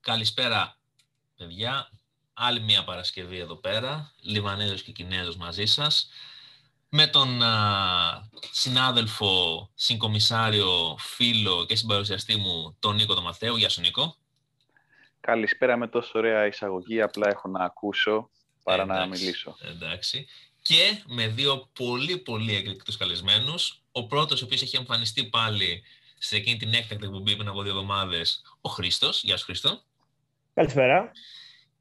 Καλησπέρα, παιδιά. Άλλη μια Παρασκευή εδώ πέρα. Λιβανέζος και Κινέζος μαζί σας. Με τον α, συνάδελφο, συγκομισάριο, φίλο και συμπαρουσιαστή μου, τον Νίκο τον Μαθαίου. Γεια σου, Νίκο. Καλησπέρα με τόσο ωραία εισαγωγή. Απλά έχω να ακούσω παρά να Εντάξει, μιλήσω. Εντάξει. Και με δύο πολύ πολύ εκρηκτικούς καλεσμένους. Ο πρώτος, ο οποίος έχει εμφανιστεί πάλι σε εκείνη την έκτακτη εκπομπή πριν από δύο εβδομάδες, ο Χρήστος. Γεια σου, Χρήστο. Καλησπέρα.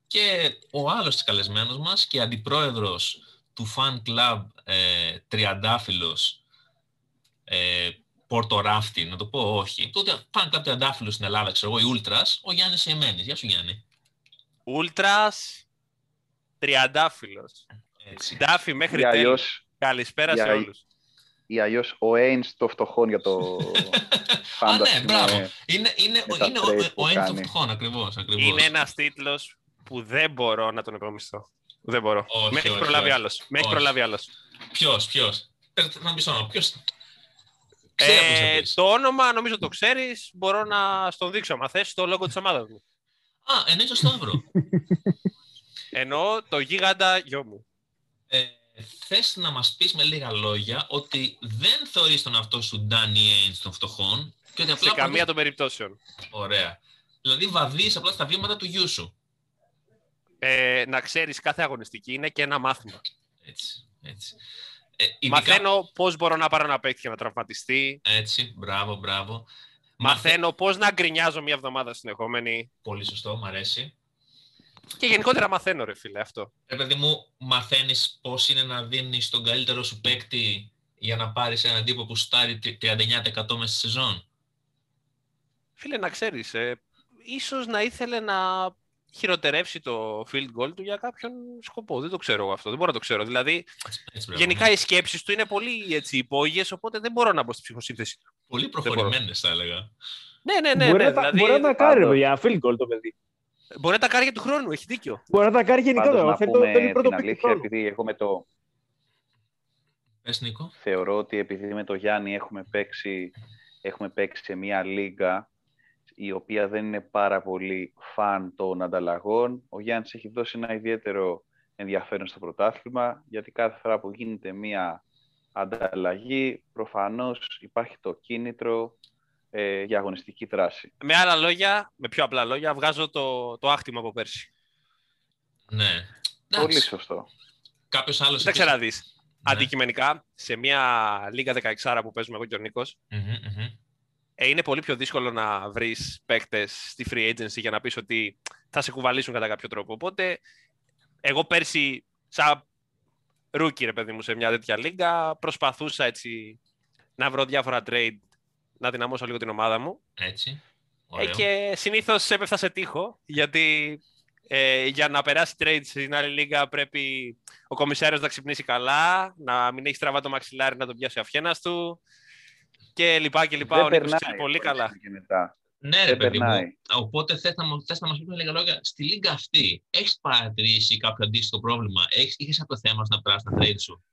Και ο άλλος της καλεσμένος μας και αντιπρόεδρος του fan club ε, Τριαντάφυλλος ε, Πορτοράφτη, να το πω όχι. Τότε fan club Τριαντάφυλλος στην Ελλάδα, ξέρω εγώ, η Ultras, ο Γιάννης Εμένης. Γεια σου Γιάννη. Ούλτρας τριαντάφυλλος. Έτσι. Ντάφι μέχρι Ή τέλους. αλλιώς, Καλησπέρα ή σε αλλι- όλους. ή αλλιώς ο Έινς των φτωχών για το Α, fantasy. ναι, μπράβο. είναι- Είναι, είναι, με τα είναι ο, trade ο που ένας των κάνει. φτωχών, ακριβώς. ακριβώς. Είναι ένας τίτλος που δεν μπορώ να τον επομιστώ. Δεν μπορώ. Όχι, Με έχει όχι, προλάβει όχι. άλλος. Με έχει Όχι. προλάβει άλλος. Ποιος, ποιος; Πες, Να πεις όνομα. Ποιος. Ξέρω ποιος θα Ε, πεις. το όνομα νομίζω το ξέρεις. Μπορώ να στον δείξω. Αν θες το λόγο της ομάδας μου. Α, εννοείς ο Σταύρο. Εννοώ το γίγαντα γιο μου. ε, θες να μας πεις με λίγα λόγια ότι δεν θεωρείς τον αυτό σου Danny Ainge των φτωχών και ότι Σε απλά... καμία των περιπτώσεων. Ωραία. Δηλαδή βαδείς απλά στα βήματα του γιού σου. Ε, να ξέρεις κάθε αγωνιστική είναι και ένα μάθημα. Έτσι, έτσι. Ε, ειδικά- Μαθαίνω πώς μπορώ να πάρω ένα παίκτη και να τραυματιστεί. Έτσι, μπράβο, μπράβο. Μαθαίνω πώς να γκρινιάζω μια εβδομάδα συνεχόμενη. Πολύ σωστό, μ' αρέσει. Και γενικότερα μαθαίνω, ρε φίλε, αυτό. Ρε παιδί μου, μαθαίνεις πώς είναι να δίνεις τον καλύτερο σου παίκτη για να πάρεις έναν τύπο που στάρει 39% μέσα στη σεζόν; Φίλε, να ξέρεις, ε, ίσως να ήθελε να χειροτερεύσει το field goal του για κάποιον σκοπό. Δεν το ξέρω εγώ αυτό. Δεν μπορώ να το ξέρω. Δηλαδή, Έτσι, μπράβο. γενικά οι σκέψεις του είναι πολύ έτσι, υπόγειες, οπότε δεν μπορώ να μπω στη ψυχοσύνθεση. Πολύ μπορώ. προχωρημένες θα έλεγα. Ναι, ναι, ναι. μπορεί, ναι να, τα- δηλαδή, μπορεί να τα κάνει, ρε πάντως. παιδιά. Field goal το παιδί. Μπορεί να τα κάνει για του χρόνου, έχει δίκιο. Μπορεί να τα κάνει Πάντως γενικότερα. να Θέλει το, πούμε θέλει πρώτο την παίκτη αλήθεια, χρόνου. επειδή εγώ με το, Πες Νίκο. θεωρώ ότι επειδή με το Γιάννη έχουμε παίξει, έχουμε παίξει σε μια λίγα η οποία δεν είναι πάρα πολύ φαν των ανταλλαγών. Ο Γιάννης έχει δώσει ένα ιδιαίτερο ενδιαφέρον στο πρωτάθλημα, γιατί κάθε φορά που γίνεται μια ανταλλαγή, προφανώς υπάρχει το κίνητρο ε, για αγωνιστική δράση. Με άλλα λόγια, με πιο απλά λόγια, βγάζω το, το άχτημα από πέρσι. Ναι. Πολύ Εντάξει. σωστό. Κάποιος άλλος... Κοίταξε επίσης- να δεις. Ναι. Αντικειμενικά, σε μια λίγα 16 που παίζουμε εγώ και ο Νίκος, Μμμ, μμμ. ε, είναι πολύ πιο δύσκολο να βρεις παίκτες στη free agency για να πεις ότι θα σε κουβαλήσουν κατά κάποιο τρόπο. Οπότε, εγώ πέρσι, σαν rookie, ρε παιδί μου, σε μια τέτοια λίγα, προσπαθούσα έτσι να βρω διάφορα trade, να δυναμώσω λίγο την ομάδα μου. Έτσι. Ε, Ωραίο. και συνήθως έπεφτα σε τείχο, γιατί ε, για να περάσει trade στην άλλη λίγα πρέπει ο κομισάριος να ξυπνήσει καλά, να μην έχει στραβά το μαξιλάρι να τον πιάσει ο αυχένας του και λοιπά και λοιπά. Δεν Ο Νίκος περνάει ξέρει πολύ χωρίς καλά. και μετά. Ναι, ρε Δεν παιδί μου. περνάει. Οπότε θες να, μου- θες να μας πεις με λίγα λόγια, στη λίγα αυτή, έχεις παρατηρήσει κάποιο αντίστοιχο πρόβλημα, έχεις, είχες από το θέμα σου να περάσει τα trade σου;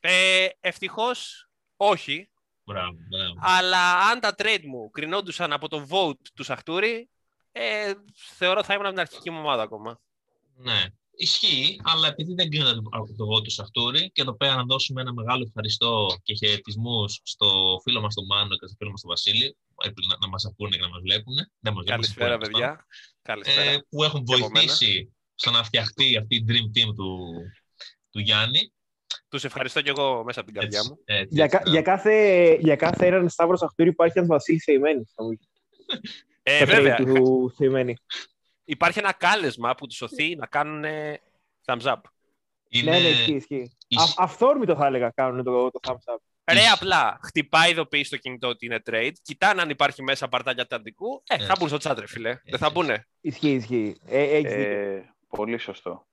Ε, ευτυχώς όχι, Μπράβο, μπράβο. αλλά αν τα trade μου κρινόντουσαν από το vote του Σαχτούρη, ε, θεωρώ θα ήμουν από την αρχική μου ομάδα ακόμα. Ναι, ισχύει, αλλά επειδή δεν κρίνεται από το εγώ του Σαχτούρη και εδώ πέρα να δώσουμε ένα μεγάλο ευχαριστώ και χαιρετισμούς στο φίλο μας τον Μάνο και στο φίλο μας τον Βασίλη, έπρεπε να, να μας ακούνε και να μας βλέπουν. Δεν μας βλέπουν, Καλησπέρα, συμφωνώ, παιδιά. Καλησπέρα. Ε, που έχουν Και από βοηθήσει στο να φτιαχτεί αυτή η dream team του, του Γιάννη. Τους ευχαριστώ και εγώ μέσα από την καρδιά Έτσι, μου. έτσι, Για, έτσι, κα- ναι. για, κάθε, για κάθε έναν Σταύρος Σαχτούρη υπάρχει ένας Βασίλης Θεημένης. θα μου πεις. Ε, Τα βέβαια, trade του Θεημένη. υπάρχει ένα κάλεσμα που τους σωθεί να κάνουν ε, thumbs up. Είναι... Ναι, ναι, ισχύει, ισχύει. Ισ- Α- Αυθόρμητο θα έλεγα κάνουν το, το thumbs up. Ρε, Ισ- απλά χτυπάει ειδοποίηση στο κινητό ότι είναι trade, κοιτάνε αν υπάρχει μέσα παρτάκια Ατλαντικού. Ε, Έτσι. θα μπουν στο chat, ρε φίλε. Δεν θα Έτσι. μπουνε. Ισχύει, ισχύει. Ε, έχεις δίκιο. Ε, πολύ σωστό.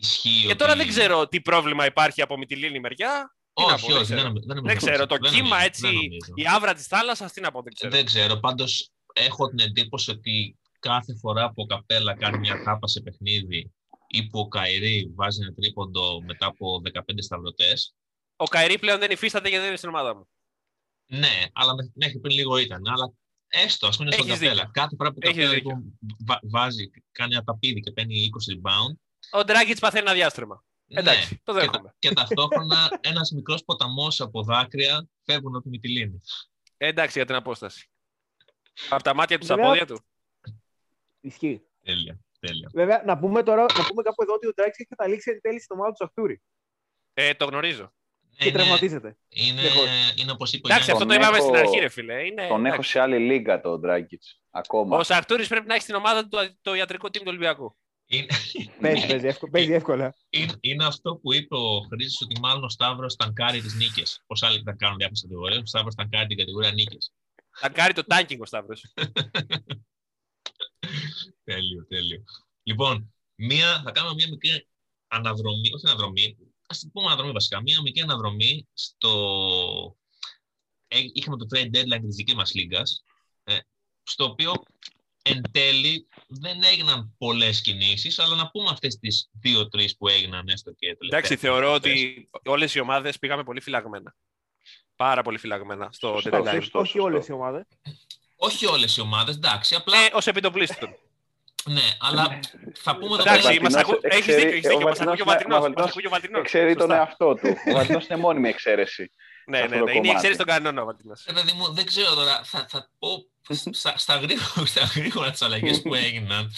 Ισχύει Και τώρα ότι- δεν ξέρω τι πρόβλημα υπάρχει από Μυτιλίνη μεριά. Τι να Όχι, πω, δεν όχι, δεν, ξέρω. νομι- δεν, Δεν νομίζω. ξέρω. Το Δεν κύμα νομίζω, έτσι, δεν νομίζω. η άβρα της θάλασσας, τι να πω, δεν ξέρω. Δεν ξέρω. Πάντως έχω την εντύπωση ότι κάθε φορά που ο Καπέλα κάνει μια τάπα σε παιχνίδι ή που ο Καϊρή βάζει ένα τρίποντο μετά από 15 σταυρωτές. Ο Καϊρή πλέον δεν υφίσταται γιατί δεν είναι στην ομάδα μου. Ναι, αλλά μeh- μέχρι πριν λίγο ήταν. Αλλά έστω, ας πούμε είναι στον Έχεις Καπέλα. δίκιο. Κάθε φορά που ο Έχεις Καπέλα δίκιο. λοιπόν, βα- βάζει, κάνει ένα ταπίδι και παίρνει 20 rebound, Ο Ντράγκητς παθαίνει ένα διάστρεμα. Εντάξει, ναι, το και, δέχομαι. τα- και ταυτόχρονα ένας μικρός ποταμός από δάκρυα φεύγουν από τη Μυτιλίνη. Ε, εντάξει για την απόσταση. Από τα μάτια του στα Βέβαια- πόδια του. Ισχύει. Τέλεια, τέλεια. Βέβαια, να πούμε τώρα, να πούμε κάπου εδώ ότι ο Ντράγκη έχει καταλήξει εν τέλει στην ομάδα του Σαχτούρη. Ε, το γνωρίζω. Ναι, Και είναι, τραυματίζεται. είναι, Δεχώς. είναι όπως είπε ο Εντάξει, αυτό Γιάννης. το Τον είπαμε στην έχω- αρχή, ρε φίλε. Είναι, Τον έχω εντάξει. σε άλλη λίγα τον Dragic. Ακόμα. Ο Σαχτούρης πρέπει να έχει στην ομάδα του το, το ιατρικό team του Ολυμπιακού. Είναι, Παίζει, παίζει, εύκολα, παίζει εύκολα. είναι, είναι αυτό που είπε ο Χρήστος ότι μάλλον ο Σταύρος ταγκάρει τις νίκες. Πώς άλλοι θα κάνουν διάφορες κατηγορίες, ο Σταύρος ταγκάρει την κατηγορία νίκες. Θα κάνει το tanking ο Σταύρος. Τέλειο, τέλειο. Λοιπόν, μία, θα κάνουμε μία μικρή αναδρομή, όχι αναδρομή, ας την πούμε αναδρομή βασικά, μία μικρή αναδρομή στο... Ε, είχαμε το trade deadline της δικής μας λίγας, ε, στο οποίο εν τέλει δεν έγιναν πολλές κινήσεις, αλλά να πούμε αυτές τις δύο-τρεις που έγιναν έστω και τελευταία. Εντάξει, θεωρώ αυτές. ότι όλες οι ομάδες πήγαμε πολύ φυλαγμένα. Πάρα πολύ φυλαγμένα στο Σωστό, deadline. σωστό. Όχι όλες οι ομάδες. Όχι όλες οι ομάδες, εντάξει, απλά, Ε, ως επιτοπλίστων. ναι, αλλά θα πούμε εδώ Εντάξει, πέρα... μας Βαλτινός ακού... έχεις ξέρει- δίκιο, έχεις ο δίκιο. Μας Βαλτινός ακούει ο είναι- Βαλτινός. ο Μας Βαλτινός ακούει ο Βαλτινός. Ξέρει τον Σωστά. εαυτό του. Ο Βαλτινός είναι μόνιμη εξαίρεση. Ναι, σε ναι, αυτό το ναι. Είναι η κομμάτι. εξαίρεση των κανόνων ο Βαλτινός. Ε, παιδί μου, δεν ξέρω τώρα, θα, θα πω στα, στα, γρήγορα, στα γρήγορα τις αλλαγές που έγιναν,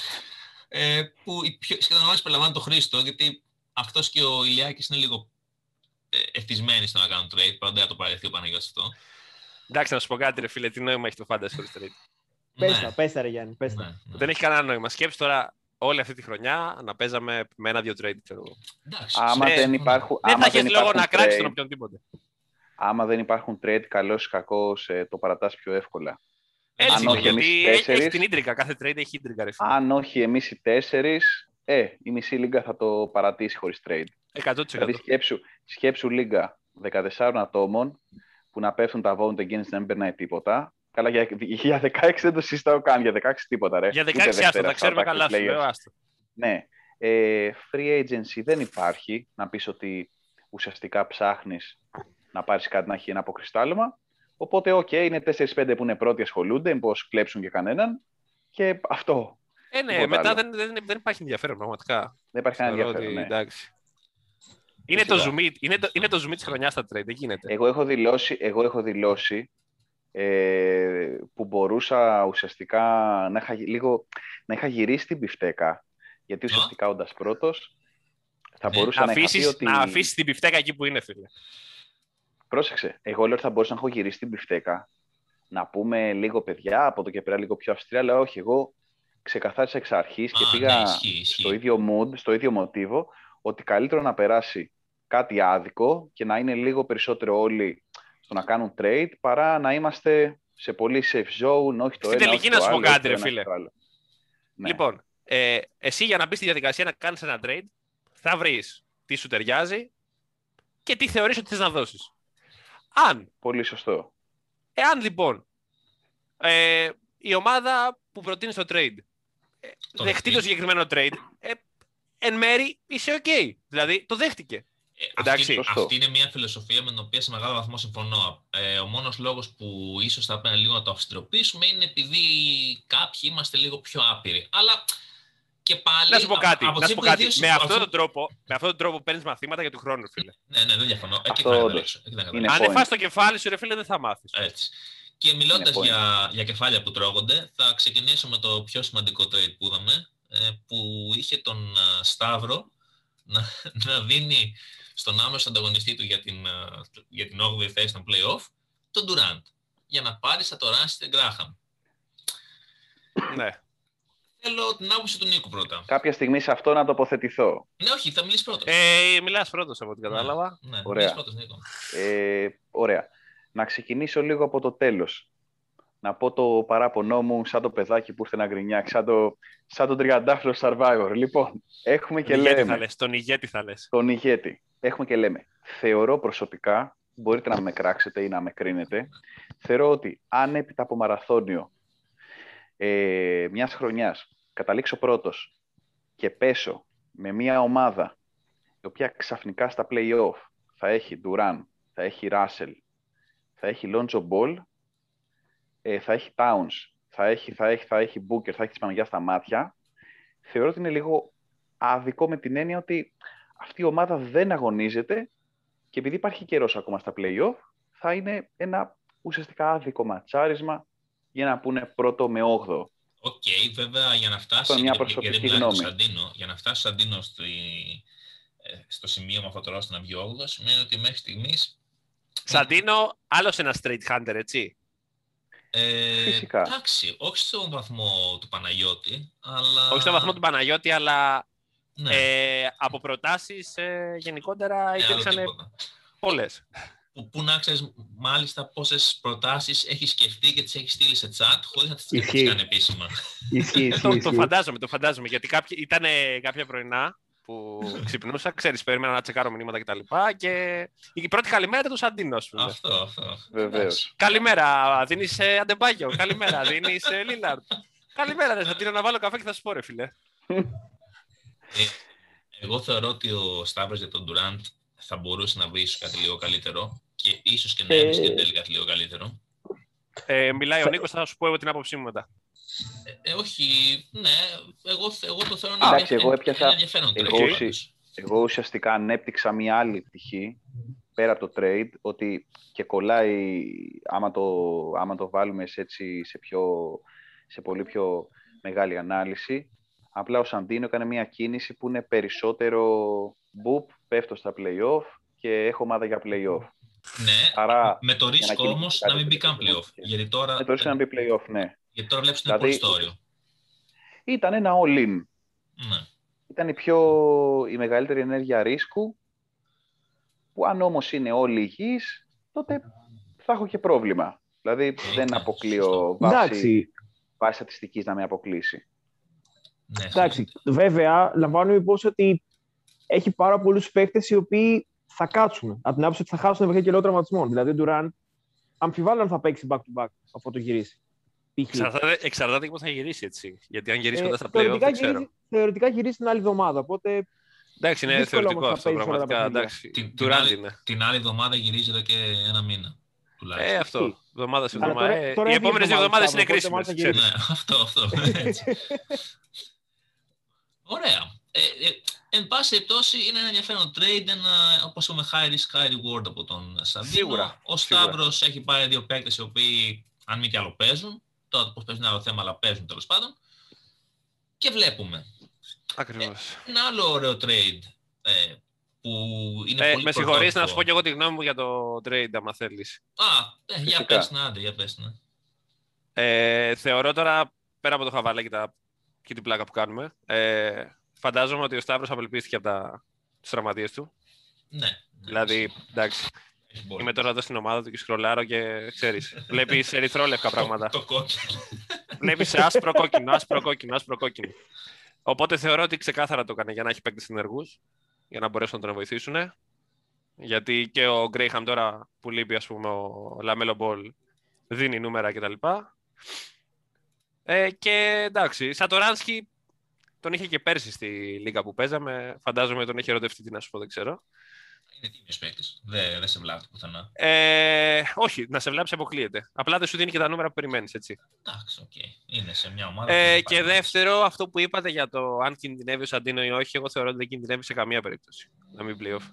ε, που οι πιο, σχεδόν όλες περιλαμβάνουν τον Χρήστο, γιατί αυτός και ο Ηλιάκης είναι λίγο ε, ευτισμένοι στο να κάνουν trade, πάντα θα το παρεθεί ο Παναγιώτης αυτό. Εντάξει, να σου πω κάτι, ρε φίλε, τι νόημα έχει το fantasy χωρίς trade. Πες τα, πες τα, ρε Γιάννη, πες τα. ναι, ναι. Δεν έχει κανένα νόημα. Σκέψει τώρα όλη αυτή τη χρονιά να παίζαμε με ένα-δύο trade. ξέρω εγώ. Εντάξει, Άμα σε- δεν υπάρχουν, Δεν άμα θα δεν έχει λόγο υπάρχουν να κράξεις τον trade, οποιονδήποτε. άμα δεν υπάρχουν trade, καλός ή κακός, ε, το παρατάς πιο εύκολα. Έτσι, Αν είναι, όχι εμείς γιατί οι έχει, έχει τέσσερις- την ίντρικα. Κάθε trade έχει ίντρικα, ρε φίλε. Αν όχι εμείς οι τέσσερις, ε, η μισή λίγκα θα το παρατήσει χωρίς trade. 100%. Δηλαδή σκέψου, σκέψου λίγα 14 ατόμων που να πέφτουν τα Vote Against να μην περνάει τίποτα. Καλά, για, για 16 δεν το συζητάω καν, για 16 τίποτα ρε. Για Ούτε 16 άστο, Δευτέρα τα στα ξέρουμε back καλά. to Σου λέω, players. άστο. Ναι. Ε, free agency δεν υπάρχει. Να πεις ότι ουσιαστικά ψάχνεις να πάρεις κάτι να έχει ένα αποκρυστάλλωμα. Οπότε, οκ, είναι 4-5 που είναι πρώτοι ασχολούνται, μήπως κλέψουν και κανέναν. Και αυτό. Ε, ναι, Τίποτα μετά άλλο. δεν, δεν, δεν υπάρχει ενδιαφέρον, πραγματικά. Δεν υπάρχει κανένα Θεωρώ ενδιαφέρον. ότι, Ναι. εντάξει. Είναι το, Φυσικά. ζουμί, είναι, το, είναι το ζουμί της χρονιάς στα trade, δεν γίνεται. Εγώ έχω δηλώσει, εγώ έχω δηλώσει ε, που μπορούσα ουσιαστικά να είχα, γυ- λίγο, να είχα γυρίσει την πιφτέκα. Γιατί ουσιαστικά όντας πρώτος θα Ναι, μπορούσα να, να, είχα αφήσεις, πει ότι... να αφήσεις την πιφτέκα εκεί που είναι, φίλε. Πρόσεξε, εγώ λέω ότι θα μπορούσα να έχω γυρίσει την πιφτέκα. Να πούμε λίγο παιδιά, από το και πέρα λίγο πιο αυστηρά, αλλά όχι, εγώ ξεκαθάρισα εξ αρχής και Α, πήγα ναι, ισχύει, ισχύει. στο ίδιο mood, στο ίδιο μοτίβο, ότι καλύτερο να περάσει κάτι άδικο και να είναι λίγο περισσότερο όλοι στο να κάνουν trade, παρά να είμαστε σε πολύ safe zone, όχι το Στην ένα, τελική όχι να το σου πω άλλο, κάτι, όχι το ρε ένα, φίλε. όχι το άλλο. Ναι. Λοιπόν, ε, εσύ για να μπεις στη διαδικασία να κάνεις ένα trade, θα βρεις τι σου ταιριάζει και τι θεωρείς ότι θες να δώσεις. Αν, Πολύ σωστό. εάν λοιπόν ε, η ομάδα που προτείνει το trade ε, Το δεχτεί δεχτεί. το συγκεκριμένο trade, ε, εν μέρη είσαι ok. Δηλαδή το δέχτηκε. Ε, Εντάξει, αυτή, σωστό. αυτή είναι μια φιλοσοφία με την οποία σε μεγάλο βαθμό συμφωνώ. Ε, ο μόνος λόγος που ίσως θα πρέπει λίγο να το αυστηροποιήσουμε είναι επειδή κάποιοι είμαστε λίγο πιο άπειροι. Αλλά και πάλι... Να σου πω από- κάτι. από να τη σου πω στιγμή κάτι. που Με οι δύο αυτόν συμφο- τον τρόπο, με αυτόν τον τρόπο παίρνεις μαθήματα για του χρόνου, φίλε. Ναι, ναι, δεν διαφωνώ. Εκεί Αυτό θα όντως. καταλήξω. Εκεί θα Είναι καταλήξω. Αν δεν point. φας το κεφάλι σου, ρε φίλε, δεν θα μάθεις. Έτσι. Και μιλώντας point. για, για κεφάλια που τρώγονται, θα ξεκινήσω με το πιο σημαντικό trade που είδαμε, ε, που είχε τον ε, Σταύρο να, να δίνει στον άμεσο ανταγωνιστή του για την, ε, για την 8η θέση των play-off, τον Durant, για να πάρει σαν το Ράσι Γκράχαμ. ναι. Θέλω την άποψη του Νίκου πρώτα. Κάποια στιγμή σε αυτό να τοποθετηθώ. Ναι, όχι, θα μιλήσεις πρώτος. Ε, Μιλάς πρώτος από ό,τι κατάλαβα. Ναι, θα Ωραία. μιλήσεις πρώτος, Νίκο. Ε, ωραία. Να ξεκινήσω λίγο από το τέλος. Να πω το παράπονό μου σαν το παιδάκι που ήρθε να γκρινιάξει, σαν το, σαν τον τριαντάφυλλο Survivor. Λοιπόν, έχουμε και Τον ηγέτη θα λέμε, λες, τον ηγέτη θα λες. τον ηγέτη, έχουμε και λέμε, θεωρώ προσωπικά, μπορείτε να με κράξετε ή να με κρίνετε, θεωρώ ότι αν έπειτα από μαραθώνιο ε, μιας χρονιάς καταλήξω πρώτος και πέσω με μια ομάδα η οποία ξαφνικά στα play-off θα έχει Durant, θα έχει Russell, θα έχει Lonzo Ball, ε, θα έχει Towns, θα έχει, θα έχει, θα έχει Booker, θα έχει τη Παναγιάς στα μάτια, θεωρώ ότι είναι λίγο άδικο με την έννοια ότι αυτή η ομάδα δεν αγωνίζεται και επειδή υπάρχει καιρός ακόμα στα play-off, θα είναι ένα ουσιαστικά άδικο ματσάρισμα για να πούνε πρώτο με όγδοο. Οκ, βέβαια για να φτάσει. μια και- προσωπική γιατί μιλάει ο γνώμη. Σαντίνο, για να φτάσει ο Σαντίνο στη, ε, στο σημείο με αυτό το ρόστερ να βγει 8 σημαίνει ότι μέχρι στιγμής. Σαντίνο, άλλος ένας trade hunter, έτσι. Ε, Φυσικά. Εντάξει, όχι στον βαθμό του Παναγιώτη, αλλά. Όχι στο βαθμό του Παναγιώτη, αλλά Ναι, ε, από προτάσεις ε, γενικότερα ναι, άλλο υπήρξαν τίποτα. πολλές. Που, που να ξέρεις μάλιστα πόσες προτάσεις έχεις σκεφτεί και τις έχεις στείλει σε chat χωρίς να τις Ισχύει. κάνει επίσημα. Ισχύει, ισχύει. το, το ισχύει. φαντάζομαι, το φαντάζομαι. Γιατί ήταν κάποια πρωινά που ξυπνούσα, ξέρεις, περίμενα να τσεκάρω μηνύματα κτλ. Και, και η πρώτη καλημέρα ήταν του Σαντίνος, ας πούμε. αυτό, αυτό. Βεβαίως. Εντάξει. Καλημέρα, δίνεις Αντεμπάγιο. Καλημέρα, δίνεις Λίλαρντ. Καλημέρα, ρε Σαντίνο, να βάλω καφέ και θα σου πω, ρε φίλε. Ε, εγώ θεωρώ ότι ο Σταύρος για τον Durant θα μπορούσε να βρεις ίσως κάτι λίγο καλύτερο και ίσως και να Ε, έβρισκε εν τέλει κάτι λίγο καλύτερο. Ε, μιλάει ο Νίκος, θα σου πω εγώ την άποψή μου μετά. Ε, ε, όχι, ναι, εγώ, εγώ το θέλω Εντάξει, να εγώ έπιασα- ένα ενδιαφέρον εγώ τρόπο, ουσι- πάντως. Εγώ ουσιαστικά ανέπτυξα μια άλλη πτυχή πέρα από το trade, ότι και κολλάει άμα το, άμα το βάλουμε σε, έτσι, σε, πιο, σε πολύ πιο μεγάλη ανάλυση. Απλά ο Σαντίνο έκανε μια κίνηση που είναι περισσότερο μπουπ, πέφτω στα play-off και έχω ομάδα για play-off. Ναι, Άρα, με το να ρίσκο κινηθεί όμως κάτι να μην μπει καν τέτοιο. playoff. Γιατί τώρα, με το ρίσκο να μπει play-off, ναι. γιατί τώρα βλέπεις ότι είναι Δηλαδή- πολύ στόριο. Ήταν ένα all-in. Ναι. Ήταν η, πιο, η μεγαλύτερη ενέργεια ρίσκου, που αν όμως είναι όλοι υγιείς, τότε θα έχω και πρόβλημα. Δηλαδή δεν ναι, αποκλείω σωστό. βάσει, Εντάξει, βάσει στατιστικής να με αποκλείσει. ναι. εντάξει. Βέβαια, λαμβάνουμε υπόψη ότι έχει πάρα πολλούς παίκτες οι οποίοι θα κάτσουν. Από την άποψη ότι θα χάσουν μέχρι και λόγω τραυματισμών. Δηλαδή, ο Ντουράν αμφιβάλλω αν θα παίξει back-to-back αφού το γυρίσει. Π.χ. Εξαρτάται, εξαρτάται και πώς θα γυρίσει έτσι. Γιατί αν γυρίσει Ε, κοντά στα play-off, θεωρητικά, δεν ξέρω. γυρίζει, θεωρητικά γυρίζει την άλλη εβδομάδα. Οπότε Εντάξει, είναι δύσκολο θεωρητικό όμως να αυτό παίζεις όλα τα πραγματικά. παιχνίδια. Εντάξει, Την- του την άλλη- είναι. Την άλλη εβδομάδα γυρίζει εδώ και ένα μήνα. Τουλάχιστον. Ε, αυτό. Εβδομάδα σε Αλλά εβδομάδα. τώρα- Ε, τώρα Οι είναι επόμενες δύο δύο εβδομάδες είναι εβδομάδες, κρίσιμες. οπότε μάλιστα Ναι, αυτό, αυτό. Έτσι. Ωραία. Ε, ε, εν πάση περιπτώσει είναι ένα ενδιαφέρον trade, ένα, όπως είπαμε, high risk, high reward από τον Σαντίνο. Σίγουρα, Ο σίγουρα. Σταύρος έχει πάρει δύο παίκτες οι οποίοι, αν μη τι άλλο, παίζουν. Τώρα πώς παίζουν είναι άλλο θέμα, αλλά παίζουν τέλος πάντων. Και βλέπουμε. Ακριβώς. Ένα άλλο ωραίο trade ε, που είναι Ε, πολύ με συγχωρείς να πρωτότυπο. σου πω και εγώ τη γνώμη μου για το trade, άμα θέλεις. Α, ε, για Φυσικά. πες να, άντε, για πες να. Ε, θεωρώ τώρα, πέρα από το χαβάλα και, τα, και την πλάκα που κάνουμε, ε, φαντάζομαι ότι ο Σταύρος απελπίστηκε από τα τους τραυματίες του. Ναι. ναι, Δηλαδή, εντάξει, έχει πολύ. είμαι τώρα εδώ στην ομάδα του και σκρολάρω και ξέρεις, βλέπεις ερυθρόλευκα πράγματα. Το κόκκινο. Βλέπεις άσπρο κόκκινο, άσπρο κόκκινο, άσπρο κόκκινο. Οπότε θεωρώ ότι ξεκάθαρα το έκανε για να έχει παίκτες ενεργούς, για να μπορέσουν να τον βοηθήσουν. Γιατί και ο Γκρέιχαμ τώρα που λείπει, ας πούμε, ο Λαμέλο Μπολ δίνει νούμερα κτλ. Ε, και εντάξει, Σατοράνσκι τον είχε και πέρσι στη Λίγκα που παίζαμε. Φαντάζομαι τον έχει ερωτευτεί, τι να σου πω, δεν ξέρω. Είναι τίμιος παίκτης. Δεν, δεν σε βλάπτει πουθενά. Ε, όχι, να σε βλάψει αποκλείεται. Απλά δεν σου δίνει και τα νούμερα που περιμένεις, έτσι. Εντάξει, οκ. Είναι σε μια ομάδα. Ε, που και δεν πάει. δεύτερο, αυτό που είπατε για το αν κινδυνεύει ο Σαντίνο ή όχι, εγώ θεωρώ ότι δεν κινδυνεύει σε καμία περίπτωση να μην playoff.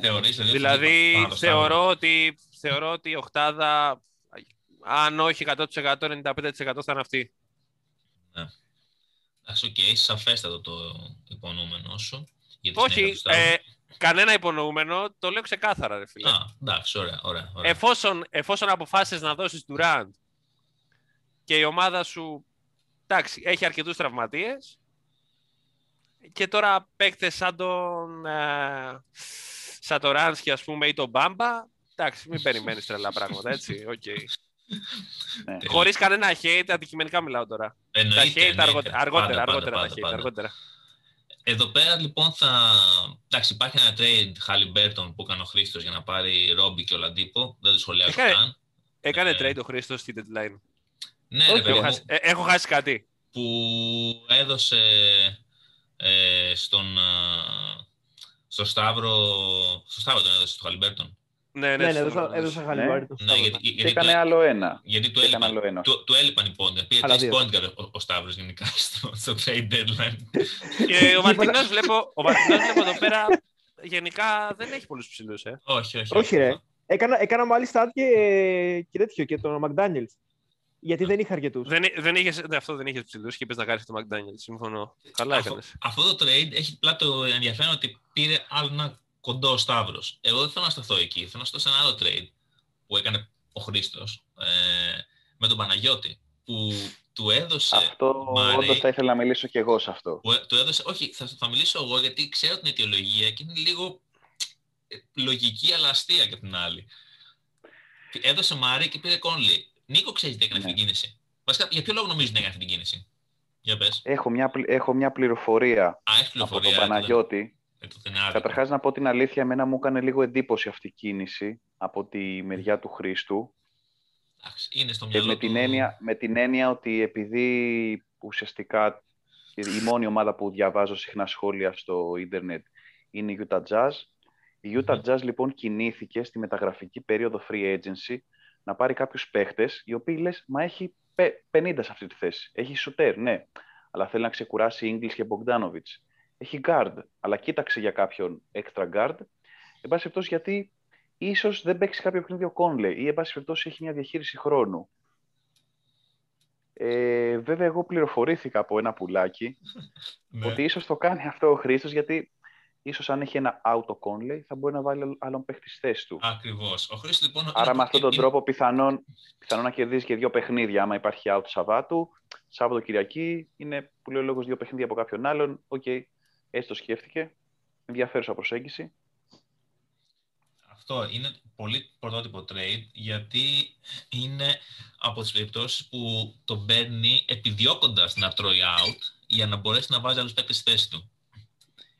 Θεωρείς, δηλαδή, Δηλαδή, πάνω στο θεωρώ ότι, θεωρώ ότι η Οχτάδα, αν όχι 100%, 95% θα είναι αυτή. Εντάξει, οκ, σαφέστατο το υπονοούμενο σου. για τη συνέχεια Όχι, του Σταύρου. ε, κανένα υπονοούμενο, το λέω ξεκάθαρα, ρε φίλε. Α, εντάξει, ωραία, ωραία. ωραία. εφόσον, εφόσον αποφάσισες να δώσεις Durant και η ομάδα σου εντάξει, έχει αρκετούς τραυματίες και τώρα παίκτες σαν τον ε, Σατοράνσκι ας πούμε ή τον Μπάμπα εντάξει μην περιμένεις τρελά πράγματα έτσι οκ. Ναι. χωρίς κανένα hate αντικειμενικά μιλάω τώρα τα Εννοείται, hate εννοείται. αργότερα, αργότερα, Πάντα, αργότερα πάντα, τα hate πάντα. αργότερα. Εδώ πέρα λοιπόν θα. Εντάξει, υπάρχει ένα trade Halliburton που έκανε ο Χρήστος για να πάρει Ρόμπι και Ολαντίπο. Δεν το σχολιάζω Έκανε- καν. έκανε Ε, trade ο Χρήστος στη deadline Ναι, όχι, ρε παιδί έχω μου, χάσει, ε, έχω χάσει κάτι που έδωσε ε, στον, α, στο Σταύρο, στο Σταύρο τον έδωσε, στο Χαλιμπέρτον. Ναι, ναι, Ναι, ναι, στο έδωσα, Ronaldo. έδωσα χαλιβάρι το Ναι, Σταύρο. γιατί, Και γιατί, έκανε του, άλλο ένα. γιατί του, και έκανε έλειπαν, άλλο ένα. του, του έλειπαν οι πόντια. Πήρε Αλλά τρεις δύο. πόντια ο, ο Σταύρος γενικά στο, στο trade deadline. Και ο Μαρτινός βλέπω, ο Μαρτινός βλέπω εδώ πέρα γενικά δεν έχει πολλούς ψηλούς, ε. όχι, όχι. Όχι, ρε. Έκανα, έκανα μάλιστα και, και τέτοιο και τον McDaniels. Γιατί δεν είχα αρκετούς. Δεν, δεν είχες, ναι, αυτό δεν είχες ψηλούς και είπες να κάνεις το McDaniel. Συμφωνώ. Καλά Αυτό, έκανες. αυτό το trade έχει απλά το ενδιαφέρον ότι πήρε άλλο ένα κοντό Σταύρος. Εγώ δεν θέλω να σταθώ εκεί. Θέλω να σταθώ σε ένα άλλο trade που έκανε ο Χρήστος ε, με τον Παναγιώτη. Που του έδωσε. Αυτό Μάρεϊ, όντως θα ήθελα να μιλήσω κι εγώ σε αυτό. που, ε, του έδωσε. Όχι, θα, θα μιλήσω εγώ γιατί ξέρω την αιτιολογία και είναι λίγο ε, λογική αλλά αστεία και απ' την άλλη. Έδωσε Μάρι και πήρε Κόνλι. Νίκο, ξέρεις τι έκανε αυτή Ναι. την κίνηση; Βασικά, για ποιο λόγο νομίζεις ότι έκανε αυτή την κίνηση; Για πες. Έχω μια, πλη- έχω μια πληροφορία Α, έχεις από πληροφορία. τον Παναγιώτη. Ε, τότε είναι άδικο. Καταρχάς να πω την αλήθεια, εμένα μου έκανε λίγο εντύπωση αυτή η κίνηση από τη μεριά του Χρήστου. Εντάξει, είναι στο Και μυαλό με του. την, έννοια, με την έννοια ότι επειδή ουσιαστικά η μόνη ομάδα που διαβάζω συχνά σχόλια στο ίντερνετ είναι η Utah Jazz. Η Utah Jazz λοιπόν κινήθηκε στη μεταγραφική περίοδο free agency να πάρει κάποιους παίχτες οι οποίοι λες, μα έχει πε- 50 σε αυτή τη θέση. Έχει σουτέρ, ναι, αλλά θέλει να ξεκουράσει Ingles και Bogdanovic. Έχει guard, αλλά κοίταξε για κάποιον extra guard. Εν πάση περιπτώσει γιατί ίσως δεν παίξει κάποιο παιχνίδι ο Conley ή εν πάση περιπτώσει έχει μια διαχείριση χρόνου. Ε, βέβαια, εγώ πληροφορήθηκα από ένα πουλάκι Ναι. ότι ίσως το κάνει αυτό ο Χρήστος γιατί ίσως αν έχει ένα out ο Conley θα μπορεί να βάλει άλλον παίχτη στη θέση του. Ακριβώς. Ο Χρήστος λοιπόν... Άρα είναι- με αυτόν τον είναι- τρόπο πιθανόν, πιθανόν να κερδίζει και δύο παιχνίδια άμα υπάρχει out Σαββάτου. Σάββατο Κυριακή είναι που λέει ο λόγος δύο παιχνίδια από κάποιον άλλον. Οκ, έτσι το σκέφτηκε. Ενδιαφέρουσα προσέγγιση. Αυτό είναι πολύ πρωτότυπο trade γιατί είναι από τις περιπτώσεις που τον παίρνει επιδιώκοντας να τρώει out για να μπορέσει να βάζει άλλους παίκτες στη θέση του.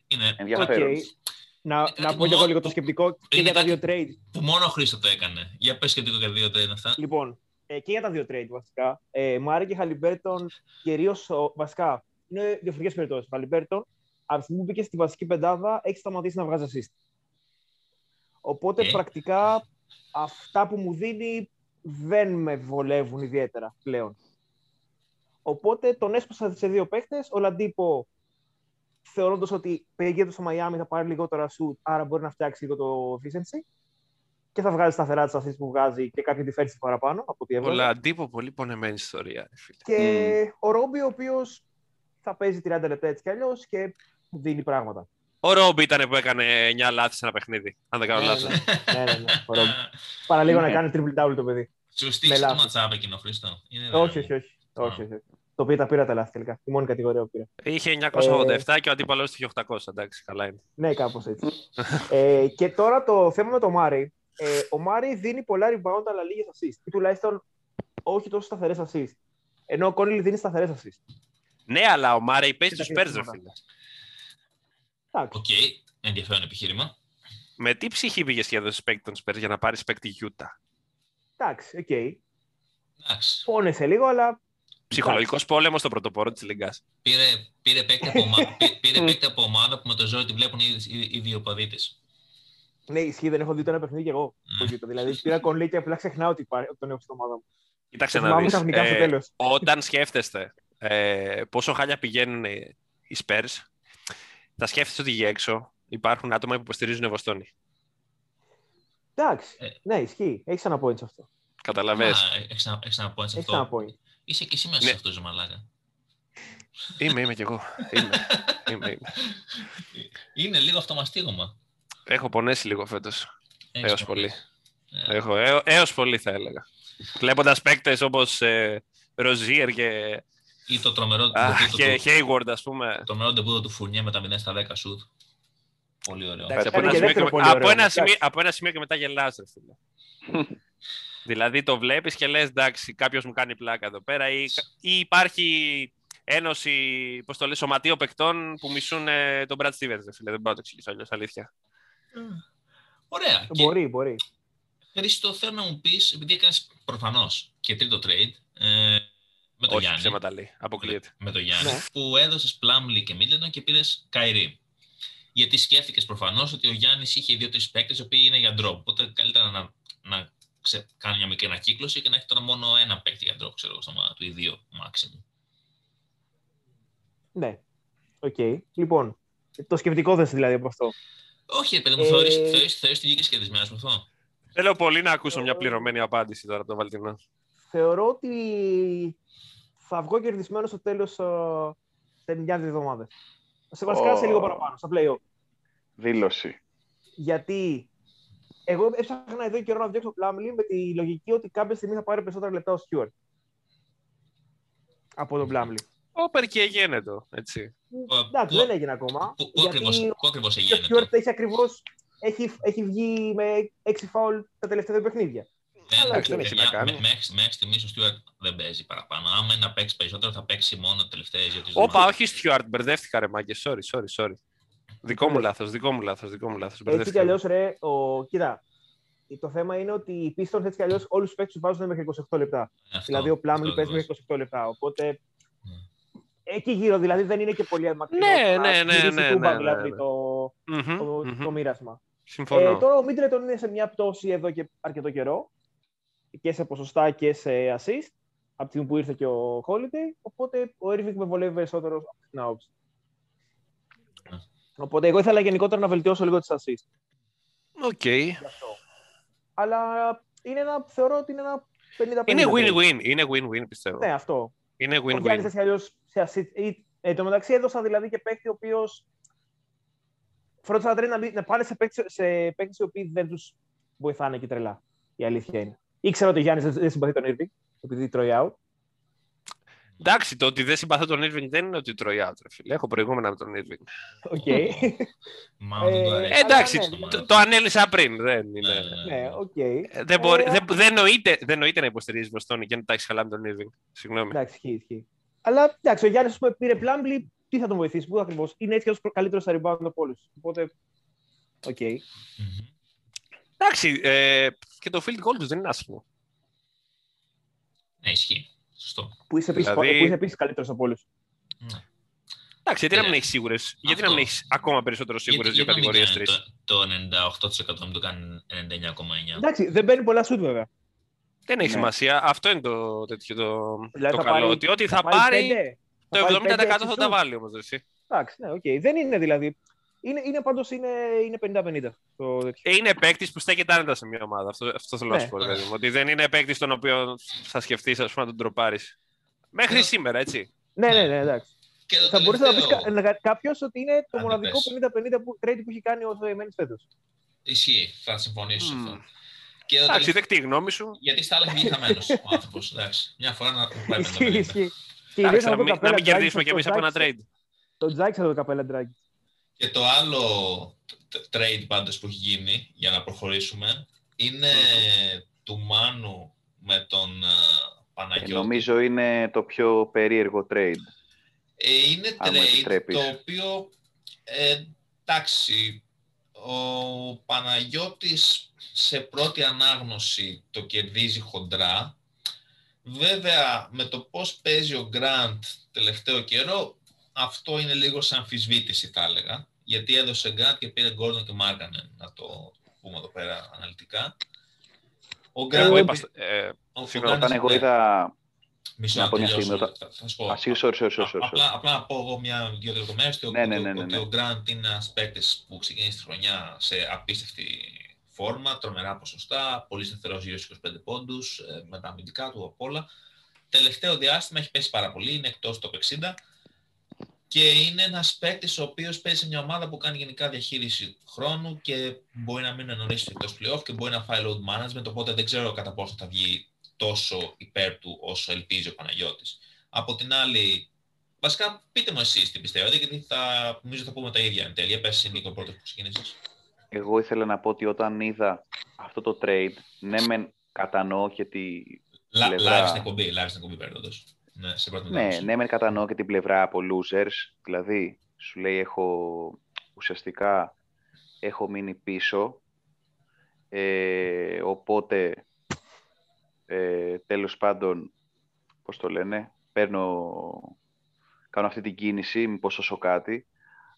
Είναι Ενδιαφέρον. Οκ. Να, Είναι να κάτι πω και εγώ μόνο λίγο το που- σκεπτικό και είναι για τα δύο κάτι- trade. που μόνο ο Χρήστος το έκανε. Για πες και λίγο για δύο trade αυτά. Λοιπόν, ε, και για τα δύο trade βασικά. Ε, Μάρεϊ και Χαλιμπέρτον κυρίως βασικά είναι διαφορετικές περιπτώσεις. Χαλιμπέρτον, από τη στιγμή που μπήκε στη βασική πεντάδα, έχεις σταματήσει να βγάζεις assist. Οπότε Ε. πρακτικά αυτά που μου δίνει δεν με βολεύουν ιδιαίτερα πλέον. Οπότε τον έσπασα σε δύο παίχτες. Ο Λαντίπο, θεωρώντας ότι πήγε στο Μαϊάμι θα πάρει λιγότερα σουτ, άρα μπορεί να φτιάξει λίγο το efficiency και θα βγάζει σταθερά τις assist που βγάζει και κάποια defensive παραπάνω από ό,τι έβγαλε. Πολλά αντίπο, πολύ πονεμένη ιστορία. ρε φίλε. Και ο Ρόμπι, ο οποίος θα παίζει 30 λεπτά έτσι κι αλλιώς και δίνει πράγματα. Ο Ρόμπι ήταν που έκανε 9 λάθη σε ένα παιχνίδι, αν δεν κάνω Ναι, λάθος. ναι, ναι, ναι, ο Ρόμπι. Παραλίγο να Ναι. κάνει triple double το παιδί. Σου Με στήχησε το λάθος. ματσάπ εκείνο, Χρήστο. Είναι όχι, βέβαιο. όχι, όχι, όχι, όχι. Το οποίο τα πήρα τα λάθη τελικά. Η μόνη κατηγορία που πήρα. Είχε 987 και ο αντίπαλος του είχε 800. Εντάξει, καλά είναι. Ναι, κάπως έτσι. ε, και τώρα το θέμα με το Μάρι. Ε, ο Μάρι δίνει πολλά rebound αλλά λίγες assist. Ή τουλάχιστον όχι τόσο σταθερές assist. Ενώ ο Κόνλι δίνει σταθερές assist. Ναι, αλλά ο Μάρεϊ παίζει Κοίτα τους και Spurs, ρε τίποτα. φίλε. Εντάξει. Οκ, ενδιαφέρον επιχείρημα. Με τι ψυχή πήγες και έδωσε παίκτη των Spurs για να πάρεις παίκτη Utah. Εντάξει, οκ. Εντάξει. Πόνεσε λίγο, αλλά Ψυχολογικός πόλεμος στο πρωτοπόρο της Λίγκας. Πήρε, πήρε, παίκτη από, ομα- πή- πήρε παίκτη από ομάδα που με το ζόρι τη βλέπουν οι, οι, οι δύο οπαδοί της. ναι, ισχύει, δεν έχω δει το ένα παιχνίδι κι εγώ. Ναι. από Utah. Δηλαδή πήρα Κόνλι και απλά ξεχνάω ότι υπάρχει, ότι τον έχω στην ομάδα μου. Κοίταξε Το να θυμάμαι δεις. ξαφνικά στο Ε, τέλος. όταν σκέφτεστε ε, πόσο χάλια πηγαίνουν οι Spurs, θα σκέφτεστε ότι για έξω υπάρχουν άτομα που υποστηρίζουν Βοστόνη. Εντάξει. Ε. Ναι, ισχύει. Έχεις ένα point σε αυτό. Καταλαβες. Α, Έχεις να, έχεις να πω σε Έχεις ένα αυτό. point. Είσαι και εσύ μέσα Ναι. σε αυτό, ρε μαλάκα. Είμαι, είμαι κι εγώ. Είμαι, είμαι, είμαι. Είναι λίγο αυτομαστίγωμα. Έχω πονέσει λίγο φέτος. Έχεις Έως να πολύ. πεις. Ε, Έχω, έω, έως πολύ θα έλεγα. Βλέποντας παίκτες όπως ε, Ροζίερ και, Ή το τρομερό α, ντεμπούτο και του, Hayward, ας πούμε. το τρομερό ντεμπούτο του Φουρνιέ με τα 0 στα 10 σουτ. Πολύ ωραίο. Εντάξει, από, Έκανε ένα και σημείο δεύτερο και, πολύ από, ωραίο, ένα εντάξει. σημείο, από ένα σημείο και μετά γελάς, ρε φίλε. δηλαδή το βλέπεις και λες, εντάξει, κάποιος μου κάνει πλάκα εδώ πέρα ή, ή υπάρχει ένωση, πώς το λες, σωματείο παικτών που μισούν ε, τον Brad Stevens, ρε φίλε. Δεν μπορώ να το εξηγήσω αλλιώς, αλήθεια. Ωραία. Και, Μπορεί, μπορεί. Χρήστο, θέλω να μου πεις, επειδή έκανες προφανώς και τρίτο trade, ε, Με το Όχι, Γιάννη. ψέματα λέει. Αποκλείεται. με το Γιάννη, Ναι. που έδωσες Πλάμλι και Μίτλετον και πήρες Καϊρή. Γιατί σκέφτηκες προφανώς ότι ο Γιάννης είχε δύο-τρει παίκτες οι οποίοι είναι για drop. Οπότε καλύτερα να, να ξε, κάνει μια μικρή ανακύκλωση και να έχει τώρα μόνο ένα παίκτη για drop, ξέρω εγώ, στο μα- του ή δύο maximum. Ναι. Οκ. Λοιπόν, το σκεπτικό δεν δηλαδή από αυτό. Όχι, ρε παιδί μου, Ε, θεωρείς, θεωρείς, θεωρείς ότι βγήκες κερδισμένος με αυτό; Θέλω πολύ να ακούσω μια πληρωμένη απάντηση τώρα από τον Βαλτινό. Θεωρώ ότι θα βγω κερδισμένος στο τέλος σε μια-δύο εβδομάδες. Σε βασικά σε Ω. λίγο παραπάνω, στα play Δήλωση. Γιατί εγώ έψαχνα εδώ καιρό να φτιάξω Πλάμλι με τη λογική ότι κάποια στιγμή θα πάρει περισσότερα λεπτά ο Στιούαρτ. Από τον Πλάμλι. Όπερ και γένετο, έτσι. Εντάξει, πού- δεν έγινε ακόμα. Πού, πού γιατί ακριβώς, πού ακριβώς ο έγινε Στιούαρτ έχει ακριβώς έχει, έχει βγει με 6 φάουλ τα τελευταία δύο παιχνίδια. Αλλά δεν έχει να κάνει. Μέχρι, μέχρι στιγμή ο Στιούαρτ δεν παίζει παραπάνω. Άμα είναι να παίξει περισσότερο, θα παίξει μόνο τελευταίε δύο τις Όπα, εβδομάδες. όχι Στιουαρτ, μπερδεύτηκα ρε μάγκε. Sorry, sorry, sorry. Δικό μου λάθος, δικό μου λάθος, δικό μου λάθος. Έτσι κι αλλιώς, ρε, ο... κοίτα. Το θέμα είναι ότι οι Pistons έτσι κι αλλιώς όλους τους παίκτες τους βάζουν μέχρι 28 λεπτά. Αυτό, δηλαδή ο Πλάμλι αυτό παίζει ακριβώς. μέχρι 28 λεπτά. Οπότε Ναι. εκεί γύρω δηλαδή δεν είναι και πολύ μακρινό. Ναι, να ναι, ναι, γυρίσει ναι, τούμπα, ναι, δηλαδή ναι. το, το, το μοίρασμα. Συμφωνώ. Ε, τώρα ο Μίτρετον είναι σε μια πτώση εδώ και αρκετό καιρό και σε ποσοστά και σε assist από τη στιγμή που ήρθε και ο Holiday, οπότε ο Irving με βολεύει περισσότερο από την άποψη. Ναι. Οπότε εγώ ήθελα γενικότερα να βελτιώσω λίγο τις assist. Οκ. γι' αυτό. Αλλά είναι ένα, θεωρώ ότι είναι ένα 50-50. Είναι trade. win-win. Είναι win-win, πιστεύω. Ναι, αυτό. Είναι Ο Γιάννης win-win. έτσι κι αλλιώς σε assist. Ή, ε, το μεταξύ έδωσα δηλαδή και παίκτη ο οποίος φρόντισα να, τρέχει να, μην- να πάνε σε παίκτες, σε παίκτες οι οποίοι δεν τους βοηθάνε και τρελά. Η αλήθεια είναι. Ήξερα ότι ο Γιάννης δεν- δεν συμπαθεί τον Irving, επειδή τρώει out. Εντάξει, το ότι δεν συμπαθώ τον Irving δεν είναι ότι τρώει out, ρε φίλε. Έχω προηγούμενα με τον Irving. Οκ. Μα δεν του Ε, αρέσει. Ε, εντάξει, ναι, ναι. το, το ανέλυσα πριν. Δεν είναι... Ναι, ναι, ναι, ναι. οκ. Ε, Δεν, μπορεί, Ε, δεν, δεν, νοείται, δεν νοείται να υποστηρίζεις Βοστόνη και να τα έχεις καλά με τον Irving. Συγγνώμη. Εντάξει, ισχύει, ισχύει. Αλλά εντάξει, ο Γιάννης ας πούμε, πήρε Plumlee, τι θα τον βοηθήσει, πού ακριβώς; Είναι έτσι και καλύτερος στα rebound από όλους. Οπότε, οκ. Μμμ. Εντάξει, ε, και το field goal τους δεν είναι άσχημο. Ναι, ισχύει. Σωστό. Που είσαι επίσης, Δηλαδή- που είσαι επίσης καλύτερος από όλους. Ναι. Εντάξει, γιατί να Ναι. μην έχεις σίγουρε. Γιατί να Αυτό. μην έχεις ακόμα περισσότερο σίγουρες δύο Γιατί- γιατί να μην κατηγορίες κάνει τρεις; Το, το 98% να μην το κάνει 99,9. Εντάξει, δεν παίρνει πολλά σουτ βέβαια. Δεν έχει Ναι. σημασία. Αυτό είναι το, τέτοιο, το, Δηλαδή το θα καλό. πάρει- ότι ό,τι θα πέντε, πάρει, θα το πάρει 70% πέντε, θα τα έξι βάλει όμως. Εσύ. Εντάξει, ναι, οκ. Δεν είναι δηλαδή. Είναι, είναι πάντως είναι, είναι 50-50 το τέτοιο. Ε, είναι παίκτης που στέκεται άνετα σε μια ομάδα. Αυτό, αυτό θέλω να Ναι. σου πω, ρε παιδί μου. Ότι δεν είναι παίκτης τον οποίο θα σκεφτείς ας πούμε, να τον τροπάρει. Μέχρι Ναι. σήμερα, έτσι. Ναι, ναι, ναι, εντάξει. Και το Θα μπορούσε να πει τελευταίο- κάποιος ότι είναι το Άντε, μοναδικό πες. 50-50 που, trade που έχει κάνει ο Θεεμένης φέτος. Ισχύει, θα συμφωνήσω σε Μμμ. αυτό. Και το Εντάξει, τελευταίο- δεκτή η γνώμη σου. Γιατί στα άλλα έχει βγει χαμένος ο άνθρωπος. Μια φορά να πάει Ισχύει, 50-50. ισχύει. Και Εντάξει, ιδίως να αυτό το μην, να καπέλα μην Draghi, κερδίσουμε κι το εμεί από ένα τζάκι- trade. Το τζάκι το καπέλα Draghi. Και το άλλο τ- trade πάντως που έχει γίνει, για να προχωρήσουμε, είναι του Μάνου με τον α, Ε, Παναγιώτη. νομίζω είναι το πιο περίεργο trade. Ε, είναι Αν μου trade επιτρέπεις. το οποίο, ε, εντάξει, ο Παναγιώτης σε πρώτη ανάγνωση το κερδίζει χοντρά. Βέβαια, με το πώς παίζει ο Γκραντ τελευταίο καιρό, αυτό είναι λίγο σε αμφισβήτηση θα έλεγα. Γιατί έδωσε Γκραντ και πήρε Γκόρντον και Μάργανεν, να το πούμε εδώ πέρα αναλυτικά. Ο Γκραντ... Εγώ είπα, ε, ο- ο συγγνώμη, Grant- Όταν εγώ ναι. είδα. Μισό να να πω μια τελειώσω. στιγμή, Θα, θα σου πω. Α, συγγνώμη, sorry, sorry, sorry, sorry. Απλά, απλά να πω εγώ μια-δύο λεπτομέρειες ότι, ο- Ναι, ναι, ότι- ναι, ναι, ότι ναι. ο Γκραντ είναι ένας παίκτης που ξεκίνησε τη χρονιά σε απίστευτη φόρμα, τρομερά ποσοστά, πολύ σταθερός γύρω στους 25 πόντους, με τα αμυντικά του απ' όλα. Τελευταίο διάστημα έχει πέσει πάρα πολύ, είναι εκτός το 60 και είναι ένας παίκτης ο οποίος παίζει σε μια ομάδα που κάνει γενικά διαχείριση χρόνου και μπορεί να μείνει νωρί εκτός playoff και μπορεί να φάει load management. Οπότε δεν ξέρω κατά πόσο θα βγει τόσο υπέρ του όσο ελπίζει ο Παναγιώτης. Από την άλλη, βασικά πείτε μου εσείς τι πιστεύετε, γιατί θα, νομίζω θα πούμε τα ίδια εν τέλει. Πες Νίκο πρώτος που ξεκινήσεις. Εγώ ήθελα να πω ότι όταν είδα αυτό το trade, ναι, μεν κατανοώ και τη. Λα- Πλευρά. Live στην εκπομπή, live στην εκπομπή παίρνοντας. Ναι, σε πρώτη Ναι, μετάδοση. ναι, μεν κατανοώ και την πλευρά από losers. Δηλαδή, σου λέει, έχω ουσιαστικά έχω μείνει πίσω. Ε, οπότε, ε, τέλος πάντων, πώς το λένε, παίρνω, κάνω αυτή την κίνηση, μήπως σώσω κάτι.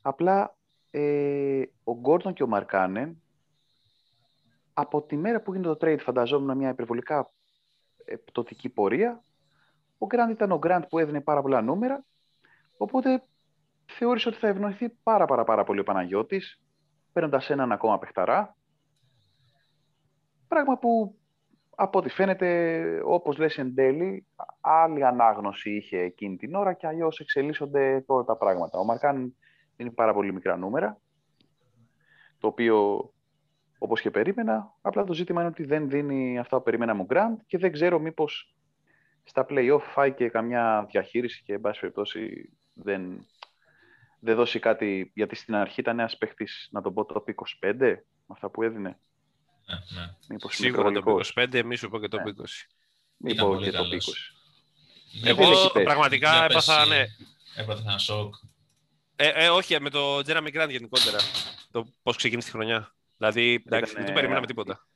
Απλά ε, ο Γκόρντον και ο Μαρκάνεν από τη μέρα που γίνεται το trade φανταζόμουν μια υπερβολικά πτωτική πορεία. Ο Γκραντ ήταν ο Γκραντ που έδινε πάρα πολλά νούμερα, οπότε θεώρησε ότι θα ευνοηθεί πάρα πάρα, πάρα πολύ ο Παναγιώτης, παίρνοντας έναν ακόμα παιχταρά. Πράγμα που από ό,τι φαίνεται, όπως λες εν τέλει, άλλη ανάγνωση είχε εκείνη την ώρα και αλλιώς εξελίσσονται τώρα τα πράγματα. Ο Μαρκάν είναι πάρα πολύ μικρά νούμερα, το οποίο όπως και περίμενα, απλά το ζήτημα είναι ότι δεν δίνει αυτά που περίμενα μου Γκραντ και δεν ξέρω μήπως στα play-off φάει και καμιά διαχείριση και εν πάση περιπτώσει δεν, δεν δώσει κάτι, γιατί στην αρχή ήταν ένας παίχτης, να τον πω το 25, με αυτά που έδινε. Ναι, ναι. Μήπως Σίγουρα το υπερβολικός. 25, μη σου πω και το Ναι. 20. Μήπως Ήταν πολύ και το καλός. 20. Εγώ έχεις πέσει. πραγματικά Για έπαθα, πες, ναι. ε, Έπαθε ένα σοκ. Ε, ε, όχι, με το Jeremy Grant γενικότερα. Το πώς ξεκίνησε τη χρονιά. Δηλαδή, εντάξει, δεν Ήτανε- το περιμέναμε τίποτα.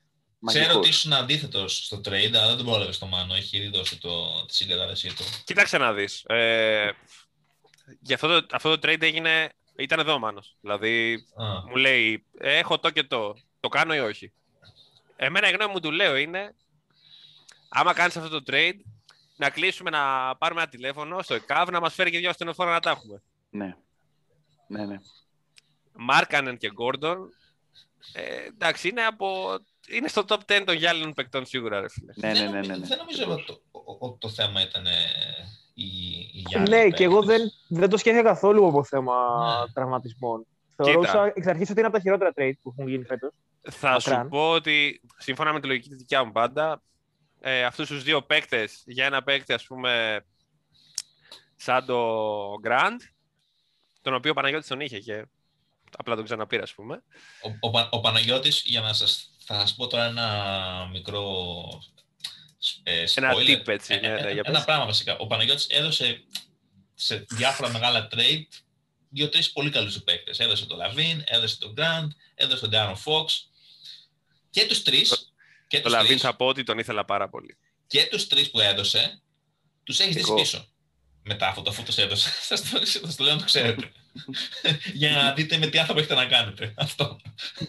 Ξέρω Μαγικός. ότι ήσουν αντίθετος στο trade, αλλά δεν τον πρόλαβε το Μάνο. Έχει ήδη δώσει το, τη συγκατάθεσή του. Κοίταξε να δεις. Ε, για αυτό το, αυτό το trade έγινε. Ήταν εδώ ο Μάνος. Δηλαδή, Α, μου λέει, «Ε, έχω το και το. Το κάνω ή όχι. Εμένα η γνώμη μου του λέω είναι, άμα κάνεις αυτό το trade, να κλείσουμε να πάρουμε ένα τηλέφωνο στο ΕΚΑΒ να μας φέρει και δύο ασθενοφόρα να τα έχουμε. Ναι. Ναι, ναι. Μάρκανεν και Γκόρντον, ε, εντάξει, είναι, από, είναι στο top 10 των γυάλινων παικτών σίγουρα, ρε φίλε. Ναι, ναι, δεν ναι, ναι, νομίζω- ναι. Δεν νομίζω ότι το, ο- ο- το θέμα ήταν ε, η, η Γιάννη. Ναι, και εγώ δεν, δεν το σκέφτηκα καθόλου από θέμα Ναι. τραυματισμών. Κοίτα. Θεωρούσα εξ αρχής ότι είναι από τα χειρότερα trade που έχουν γίνει φέτος. Θα σου Μακράν. πω ότι, σύμφωνα με τη λογική της δικιά μου πάντα, ε, αυτούς τους δύο παίκτες, για ένα παίκτη, ας πούμε, σαν το Grand, τον οποίο ο Παναγιώτης τον είχε και απλά τον ξαναπήρα, ας πούμε. Ο, ο, Πα- ο Παναγιώτης, για να σας, θα σας πω τώρα ένα μικρό ε, Ένα spoiler. tip, έτσι, Ε, ναι, ε, ναι, για ένα πες. πράγμα βασικά. Ο Παναγιώτης έδωσε σε διάφορα μεγάλα trade δύο-τρεις πολύ καλούς του παίκτες. Έδωσε τον LaVine, έδωσε τον Grant, έδωσε τον De'Aaron Fox. Και τους τρεις, και Το τους LaVine τρεις, θα πω ότι τον ήθελα πάρα πολύ. και τους τρεις που έδωσε, τους έχεις δεις Εγώ. πίσω. Μετά αυτό το αφού τους έδωσε. Σας το, σας το λέω να το ξέρετε. Για να δείτε με τι άνθρωπο έχετε να κάνετε. Αυτό.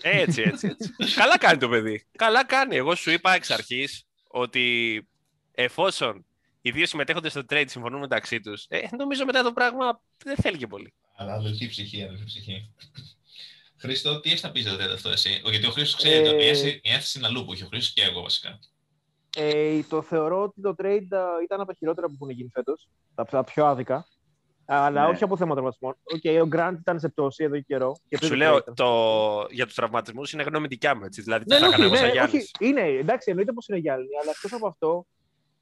Έτσι, έτσι, έτσι. Καλά κάνει το παιδί. Καλά κάνει. Εγώ σου είπα εξ αρχής ότι εφόσον οι δύο συμμετέχοντες στο trade συμφωνούν μεταξύ τους, ε, νομίζω μετά το πράγμα δεν θέλει και πολύ. Αλλά αδελφή ψυχή, αδελφή ψυχή. Χρήστο, τι έχεις να πεις για το τέτοιο αυτό εσύ; Ο- Γιατί ο Χρήστος ξέρει, Ε, το- η ένθεση- η ένθεση είναι αλλού που έχει ο Χρήστος και εγώ βασικά. Ε, το θεωρώ ότι το trade ε, ήταν από τα χειρότερα που έχουν γίνει φέτος. Τα, τα πιο άδικα. Αλλά Ναι. όχι από θέμα τραυματισμών. Okay, ο Grant ήταν σε πτώση εδώ και καιρό. Και πριν Σου το λέω, trade ήταν. το... για τους τραυματισμούς είναι γνώμη δικιά μου. Έτσι. Δηλαδή, τι Ναι, θα όχι, έκανα εγώ σαν ναι, Γιάννης. όχι, είναι, εντάξει, εννοείται πως είναι Γιάννη, αλλά εκτός από αυτό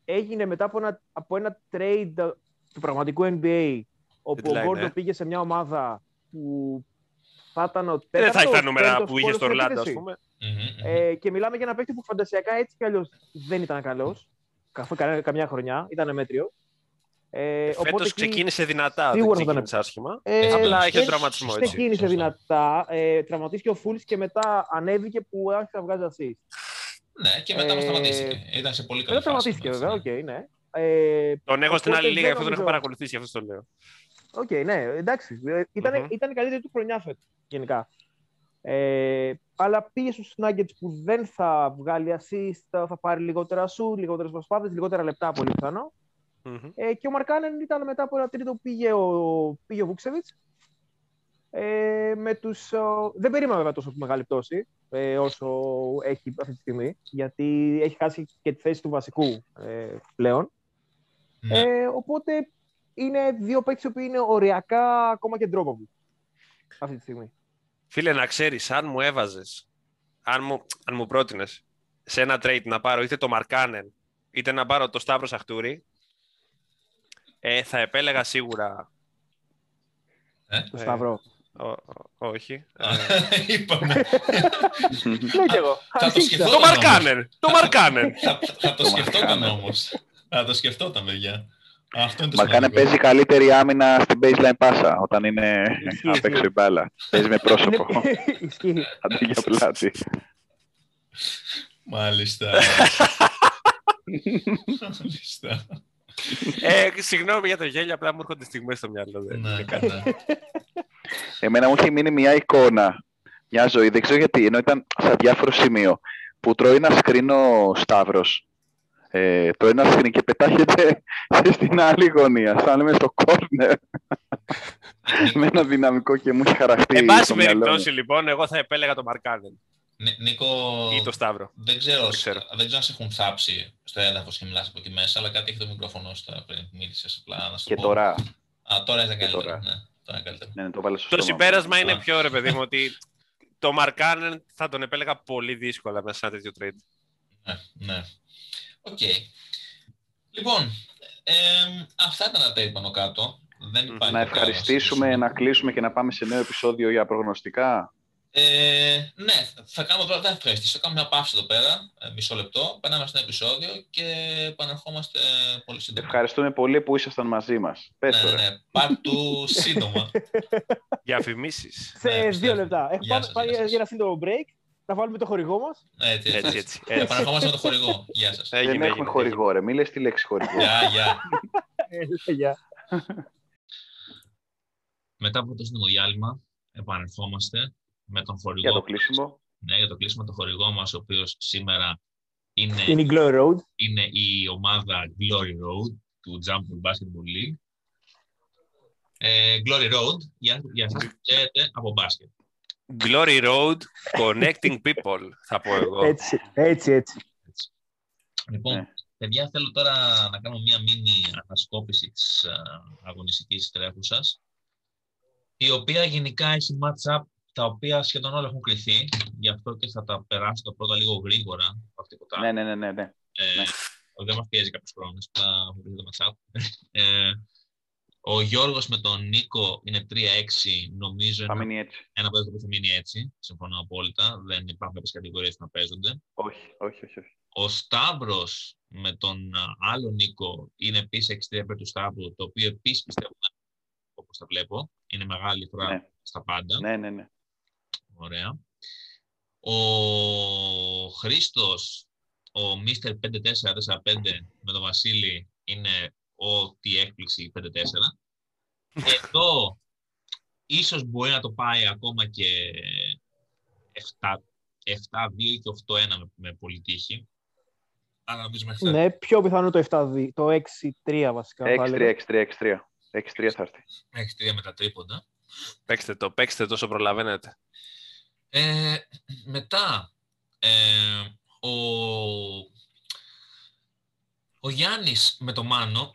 έγινε μετά από ένα, από ένα trade του πραγματικού NBA, όπου Deadline, ο Γκόρντον ναι. πήγε σε μια ομάδα που θα ήταν ο Δεν θα έχει τέταρτος, τα νούμερα πέμπτος που είχε στο σκόρερ στην Ορλάντο, ας επίθεση. πούμε. Μμμ, μμμ. Ε, και μιλάμε για ένα παίκτη που φαντασιακά έτσι κι αλλιώς δεν ήταν καλός. Καθόλου κανένα- καμιά χρονιά, ήταν μέτριο. Ε, Φέτο οπότε εκεί- ξεκίνησε δυνατά. Δεν σίγουρα θα ήταν- ξεκίνησε άσχημα. Ε, Απλά είχε δεν τραυματισμό, έτσι. Ξεκίνησε Σωστά. δυνατά. Ε, τραυματίστηκε ο Φούλης και μετά ανέβηκε που άρχισε να βγάζει assist. Ναι, και μετά ε, μας σταματήθηκε. Ήταν σε πολύ καλή Μετά φάση. τραυματίστηκε μάλιστα, βέβαια, ναι. οκ, ναι. Ε, Τον έχω στην Οπότε άλλη λίγα, δεν γι' αυτό τον έχω νομίζω- παρακολουθήσει, γι' αυτό το λέω. Οκ, ναι, εντάξει. Ε, Ήταν, Μμμ. ήταν η καλύτερη του χρονιά φέτος, γενικά. Ε, αλλά πήγε στους Nuggets που δεν θα βγάλει assist, θα πάρει λιγότερα σουτ, λιγότερες προσπάθειες, λιγότερα λεπτά πολύ πιθανό. Μμμ. Ε, και ο Μαρκάνεν ήταν μετά από ένα τρίτο που πήγε ο, πήγε ο Βούξεβιτς. Ε, με τους, ο, δεν περίμενα βέβαια τόσο μεγάλη πτώση ε, όσο έχει αυτή τη στιγμή, γιατί έχει χάσει και τη θέση του βασικού ε, πλέον. Ναι. Ε, οπότε είναι δύο παίκτες που είναι οριακά ακόμα και ντρόπαβου αυτή τη στιγμή. Φίλε, να ξέρεις, αν μου έβαζες, αν μου, αν μου πρότεινες σε ένα trade να πάρω είτε το Μαρκάνεν, είτε να πάρω το Σταύρο Σαχτούρη, ε, θα επέλεγα σίγουρα... Το Ε, Σταυρό. ο- ο- όχι. Α, Ε, Είπαμε. Ναι κι εγώ. Θα το Αρχίστε. σκεφτώ. το Μαρκάνεν! Το Μαρκάνεν! Θα, θα το Το σκεφτόταν Μαρκάνεν. όμως. Θα το σκεφτόταν, παιδιά. Αυτό είναι το Μα κάνε σημαντικό. παίζει καλύτερη άμυνα στην baseline πάσα όταν είναι Ισχύει, απ' έξω ισχύει. η μπάλα. Παίζει με πρόσωπο, Είναι- Ισχύει. αντί για πλάτη. Μάλιστα. Μάλιστα. Ε, συγγνώμη για το γέλιο, απλά μου έρχονται στιγμές στο μυαλό. Δεν Ναι, είναι κάτι. ναι. Εμένα μου έχει μείνει μια εικόνα, μια ζωή, δεν ξέρω γιατί, ενώ ήταν σε διάφορο σημείο, που τρώει ένα σκρίνο Σταύρος. Ε, τρώει ένα σκρίνο και πετάγεται στην άλλη γωνία, σαν να λέμε στο κόρνερ. με ένα δυναμικό και μου έχει χαραχτεί Εν πάση στο μυαλό μου. περιπτώσει, λοιπόν, εγώ θα επέλεγα το Markkanen Νι- Νίκο, ή το Σταύρο. δεν ξέρω, Δεν ξέρω. δεν ξέρω αν σε έχουν θάψει στο έδαφος και μιλάς από εκεί μέσα, αλλά κάτι έχει το μικρόφωνο σου τώρα πριν μίλησες απλά να σου Και πω. τώρα, Α, τώρα είναι Και καλύτερο. τώρα. Ναι, τώρα είναι καλύτερο. ναι, ναι, το βάλες στο Το στόμα μου. συμπέρασμα είναι Α. πιο, ρε παιδί μου, ότι το Markkanen θα τον επέλεγα πολύ δύσκολα μέσα σε ένα τέτοιο trade. Ναι, ναι. Οκ. Λοιπόν, εμ, αυτά ήταν τα trade πάνω κάτω. Δεν Μμ. υπάρχει Να κάτι άλλο ευχαριστήσουμε, συζητήσουμε. να κλείσουμε και να πάμε σε νέο επεισόδιο για προγνωστικά. Ε, ναι, θα κάνουμε τώρα, δεν θα ευχαριστήσω, θα κάνουμε μια παύση εδώ πέρα, ε, μισό λεπτό, περνάμε στο επεισόδιο και επανερχόμαστε πολύ σύντομα. Ευχαριστούμε πολύ που ήσασταν μαζί μας. Πες Ναι, το, ναι, ρε. ναι, πάρ' του σύντομα. Διαφημίσει. Σε Ναι, δύο πιστεύω. λεπτά. Έχουμε Γεια πάμε σας, πάει γεια σας. για ένα σύντομο break. Να βάλουμε το χορηγό μας. Έτσι, Έτσι, έτσι. έτσι. έτσι. Επανερχόμαστε με το χορηγό. Γεια σας. Έγινε, Δεν έχουμε έγινε, χορηγό, ρε. Μη λες τη λέξη χορηγό. Γεια, γεια. Γεια. Μετά από το σύντομο διάλειμμα, επανερχόμαστε με τον χορηγό. Για το κλείσιμο. Ναι, για το κλείσιμο το χορηγό μας, ο οποίος σήμερα είναι, Είναι η Glory Road. είναι η ομάδα Glory Road του Jump Basketball League. Ε, Glory Road, για, για εσάς που ξέρετε από μπάσκετ. Glory Road, connecting people, θα πω εγώ. Έτσι, έτσι, έτσι. Λοιπόν, Ναι. παιδιά, θέλω τώρα να κάνω μία μίνι ανασκόπηση της α, αγωνιστικής τρέχουσας, η οποία γενικά έχει match-up τα οποία σχεδόν όλα έχουν κρυθεί, γι' αυτό και θα τα περάσω τα πρώτα λίγο γρήγορα από τίποτα. Ναι, ναι, ναι, ναι, ναι. Ε, Ναι. Δεν μας πιέζει κάποιος χρόνος, απλά έχω πει το match-up. Ε, ο Γιώργος με τον Νίκο είναι 3-6, νομίζω Θα είναι μείνει έτσι. ένα παίζο που θα μείνει έτσι. Συμφωνώ απόλυτα. Δεν υπάρχουν κάποιες κατηγορίες που να παίζονται. Όχι, όχι, όχι. όχι. Ο Σταύρος με τον α, άλλο Νίκο είναι επίσης 60 υπέρ του Σταύρου, το οποίο επίσης πιστεύω, όπως τα βλέπω, είναι μεγάλη φορά Ναι. στα πάντα. Ναι, ναι, ναι. Ωραία. Ο Χρήστος, ο Mr. 5445 με τον Βασίλη είναι ό,τι έκπληξη 5-4. Εδώ ίσως μπορεί να το πάει ακόμα και 7 7-2 και 8-1 με, με πολύ τύχη. Αλλά νομίζω μέχρι τώρα. Ναι, πιο πιθανό το 7-2, το 6-3 βασικά. θα 6-3, έλεγα. 6-3, 6-3. 6-3 θα έρθει. Μέχρι τρία με τα τρίποντα. Παίξτε το, παίξτε το όσο προλαβαίνετε. Ε, μετά, ε, ο, ο Γιάννης με το Μάνο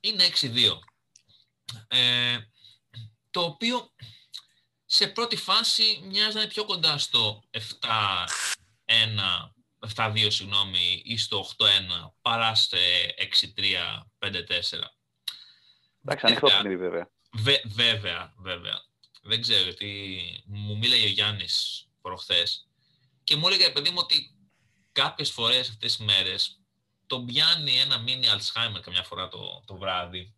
είναι 6-2. Ε, το οποίο σε πρώτη φάση μοιάζει να είναι πιο κοντά στο 7-1, 7-2 συγγνώμη, ή στο 8-1 παρά στο 6-3, 5-4. Εντάξει, ανοιχτό παιχνίδι βέβαια. Βε- βέβαια, βέβαια. Δεν ξέρω, γιατί μου μίλαγε ο Γιάννης προχθές και μου έλεγε, παιδί μου, ότι κάποιες φορές αυτές τις μέρες τον πιάνει ένα μίνι Alzheimer καμιά φορά το, το βράδυ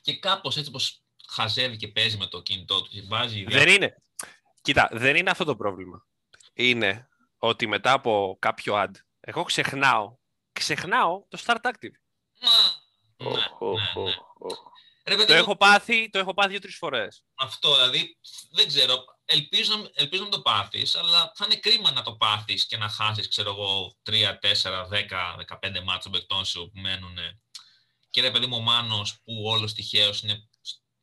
και κάπως έτσι πως χαζεύει και παίζει με το κινητό του και βάζει Δεν είναι. Κοίτα, δεν είναι αυτό το πρόβλημα. Είναι ότι μετά από κάποιο ad, εγώ ξεχνάω, ξεχνάω το Start Active. Μα, Οχ, ναι, οχ, ναι, ναι. οχ, οχ. Ρε, παιδί Το μου, έχω πάθει, το έχω πάθει δύο-τρεις φορές. Αυτό, δηλαδή, δεν ξέρω, ελπίζω, να- ελπίζω να το πάθεις, αλλά θα είναι κρίμα να το πάθεις και να χάσεις, ξέρω εγώ, 3, 4, 10, 15 μάτσο των παικτών σου που μένουν. Και ρε παιδί μου, ο Μάνος που όλος τυχαίως είναι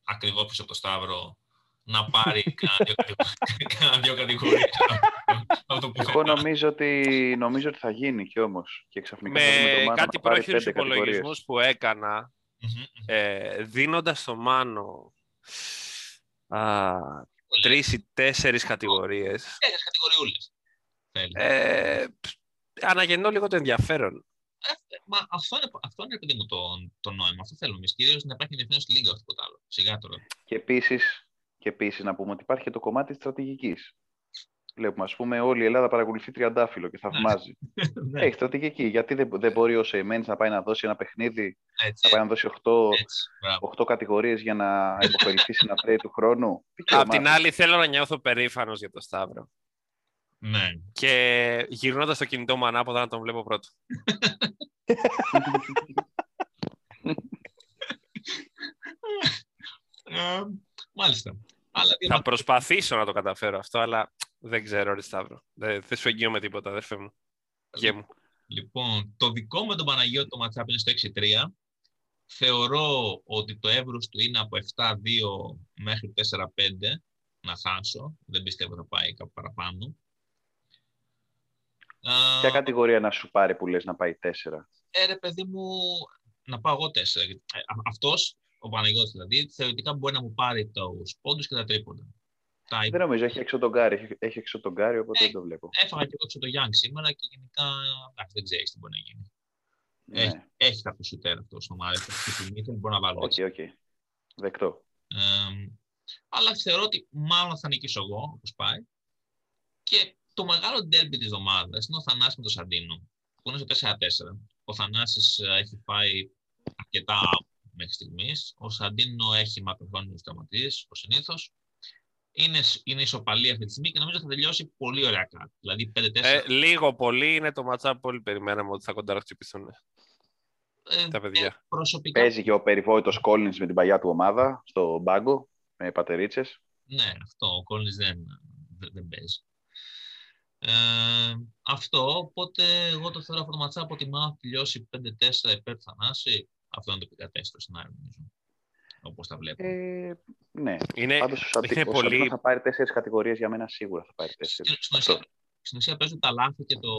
ακριβώς πίσω από το Σταύρο, να πάρει κάνα δύο κατηγορίες- κάνα δύο κατηγορίες από το Εγώ πουθενά. νομίζω ότι, νομίζω ότι θα γίνει και όμως. Και ξαφνικά θα δούμε τον Με Μάνο κάτι να πάρει πρόχειρους πέντε κατηγορίες. υπολογισμούς που έκανα, Μμμ, μμμ. ε, δίνοντας στο Μάνο α, τρεις ή τέσσερις κατηγορίες, Τέσσερις κατηγοριούλες. Θέλει. ε, αναγεννώ λίγο το ενδιαφέρον. Ε, Μα αυτό είναι, αυτό είναι παιδί μου το, το νόημα. Αυτό θέλουμε εμείς. Κυρίως να υπάρχει ενδιαφέρον στη Λίγκα, όχι τίποτα άλλο. Σιγά τώρα. Και επίσης, και επίσης να πούμε ότι υπάρχει και το κομμάτι της στρατηγικής. Βλέπουμε, ας πούμε, όλη η Ελλάδα παρακολουθεί τριαντάφυλλο και ναι. θαυμάζει. Ναι. Έχεις στρατηγική. Γιατί δεν, δεν μπορεί ο Σεϊμέν να πάει να δώσει ένα παιχνίδι, Έτσι. να πάει να δώσει 8, 8 κατηγορίες για να υποφεληθεί στην αφρέη του χρόνου; Απ' την άλλη, θέλω να νιώθω περήφανος για τον Σταύρο. Ναι. Και γυρνώντας το κινητό μου ανάποδα να τον βλέπω πρώτο. Ε, μάλιστα. Θα προσπαθήσω να το καταφέρω αυτό, αλλά δεν ξέρω, ρε Σταύρο. Δεν, δεν σου εγγύομαι τίποτα, αδερφέ μου. Γε μου. Λοιπόν, το δικό με τον Παναγιώτη το matchup είναι στο 6-3. Θεωρώ ότι το εύρος του είναι από 7-2 μέχρι 4-5 να χάσω. Δεν πιστεύω θα πάει κάπου παραπάνω. Α, Ποια κατηγορία να σου πάρει που λες να πάει 4. ε, ρε παιδί μου, να πάω εγώ 4. Ε, α- αυτός, ο Παναγιώτης δηλαδή, θεωρητικά μπορεί να μου πάρει τους πόντους και τα τρίποντα. Τα Δεν νομίζω, έχει έξω τον Γκάρι, έχει, έχει έξω τον Γκάρι, οπότε Ε, δεν το βλέπω. Έφαγα και εγώ έξω το Young σήμερα και γενικά εντάξει, δεν ξέρεις τι μπορεί να γίνει. Έχει, Ναι, έχει κάποιο σουτέρ αυτό στο μάτι. Αυτή τη στιγμή δεν μπορώ να βάλω οκ, έτσι. οκ. Δεκτό. Ε, αλλά θεωρώ ότι μάλλον θα νικήσω εγώ, όπως πάει. Και το μεγάλο ντέρμπι της εβδομάδα είναι ο Θανάσης με τον Σαντίνο, που είναι στο 4-4. Ο Θανάσης ε, έχει πάει αρκετά μέχρι στιγμής. Ο Σαντίνο έχει μακροχρόνιου τραυματίε, ο συνήθως. Είναι, είναι ισοπαλία αυτή τη στιγμή και νομίζω θα τελειώσει πολύ ωραία κάτω. Δηλαδή 5-4. Ε, λίγο πολύ είναι το matchup που όλοι περιμέναμε ότι θα κονταραχτυπηθούν Ε, τα παιδιά. προσωπικά, Παίζει και ο περιβόητος Collins με την παλιά του ομάδα στο μπάγκο, με πατερίτσες. ναι, αυτό, ο Collins δεν, δεν, δεν παίζει. Ε, αυτό, οπότε εγώ το θεωρώ αυτό το ματσά από ότι μάλλον θα τελειώσει 5-4 υπέρ του Θανάση. Αυτό είναι το επικατέστερο σενάριο, νομίζω. Όπως τα βλέπω. Ε, ναι, Είναι, πάντως ο Σαντι- είναι ο Σαντίνο πολύ... θα πάρει τέσσερις κατηγορίες για μένα σίγουρα θα πάρει Στην τέσσερις. στην ουσία, στην ουσία παίζουν τα λάθη και, το,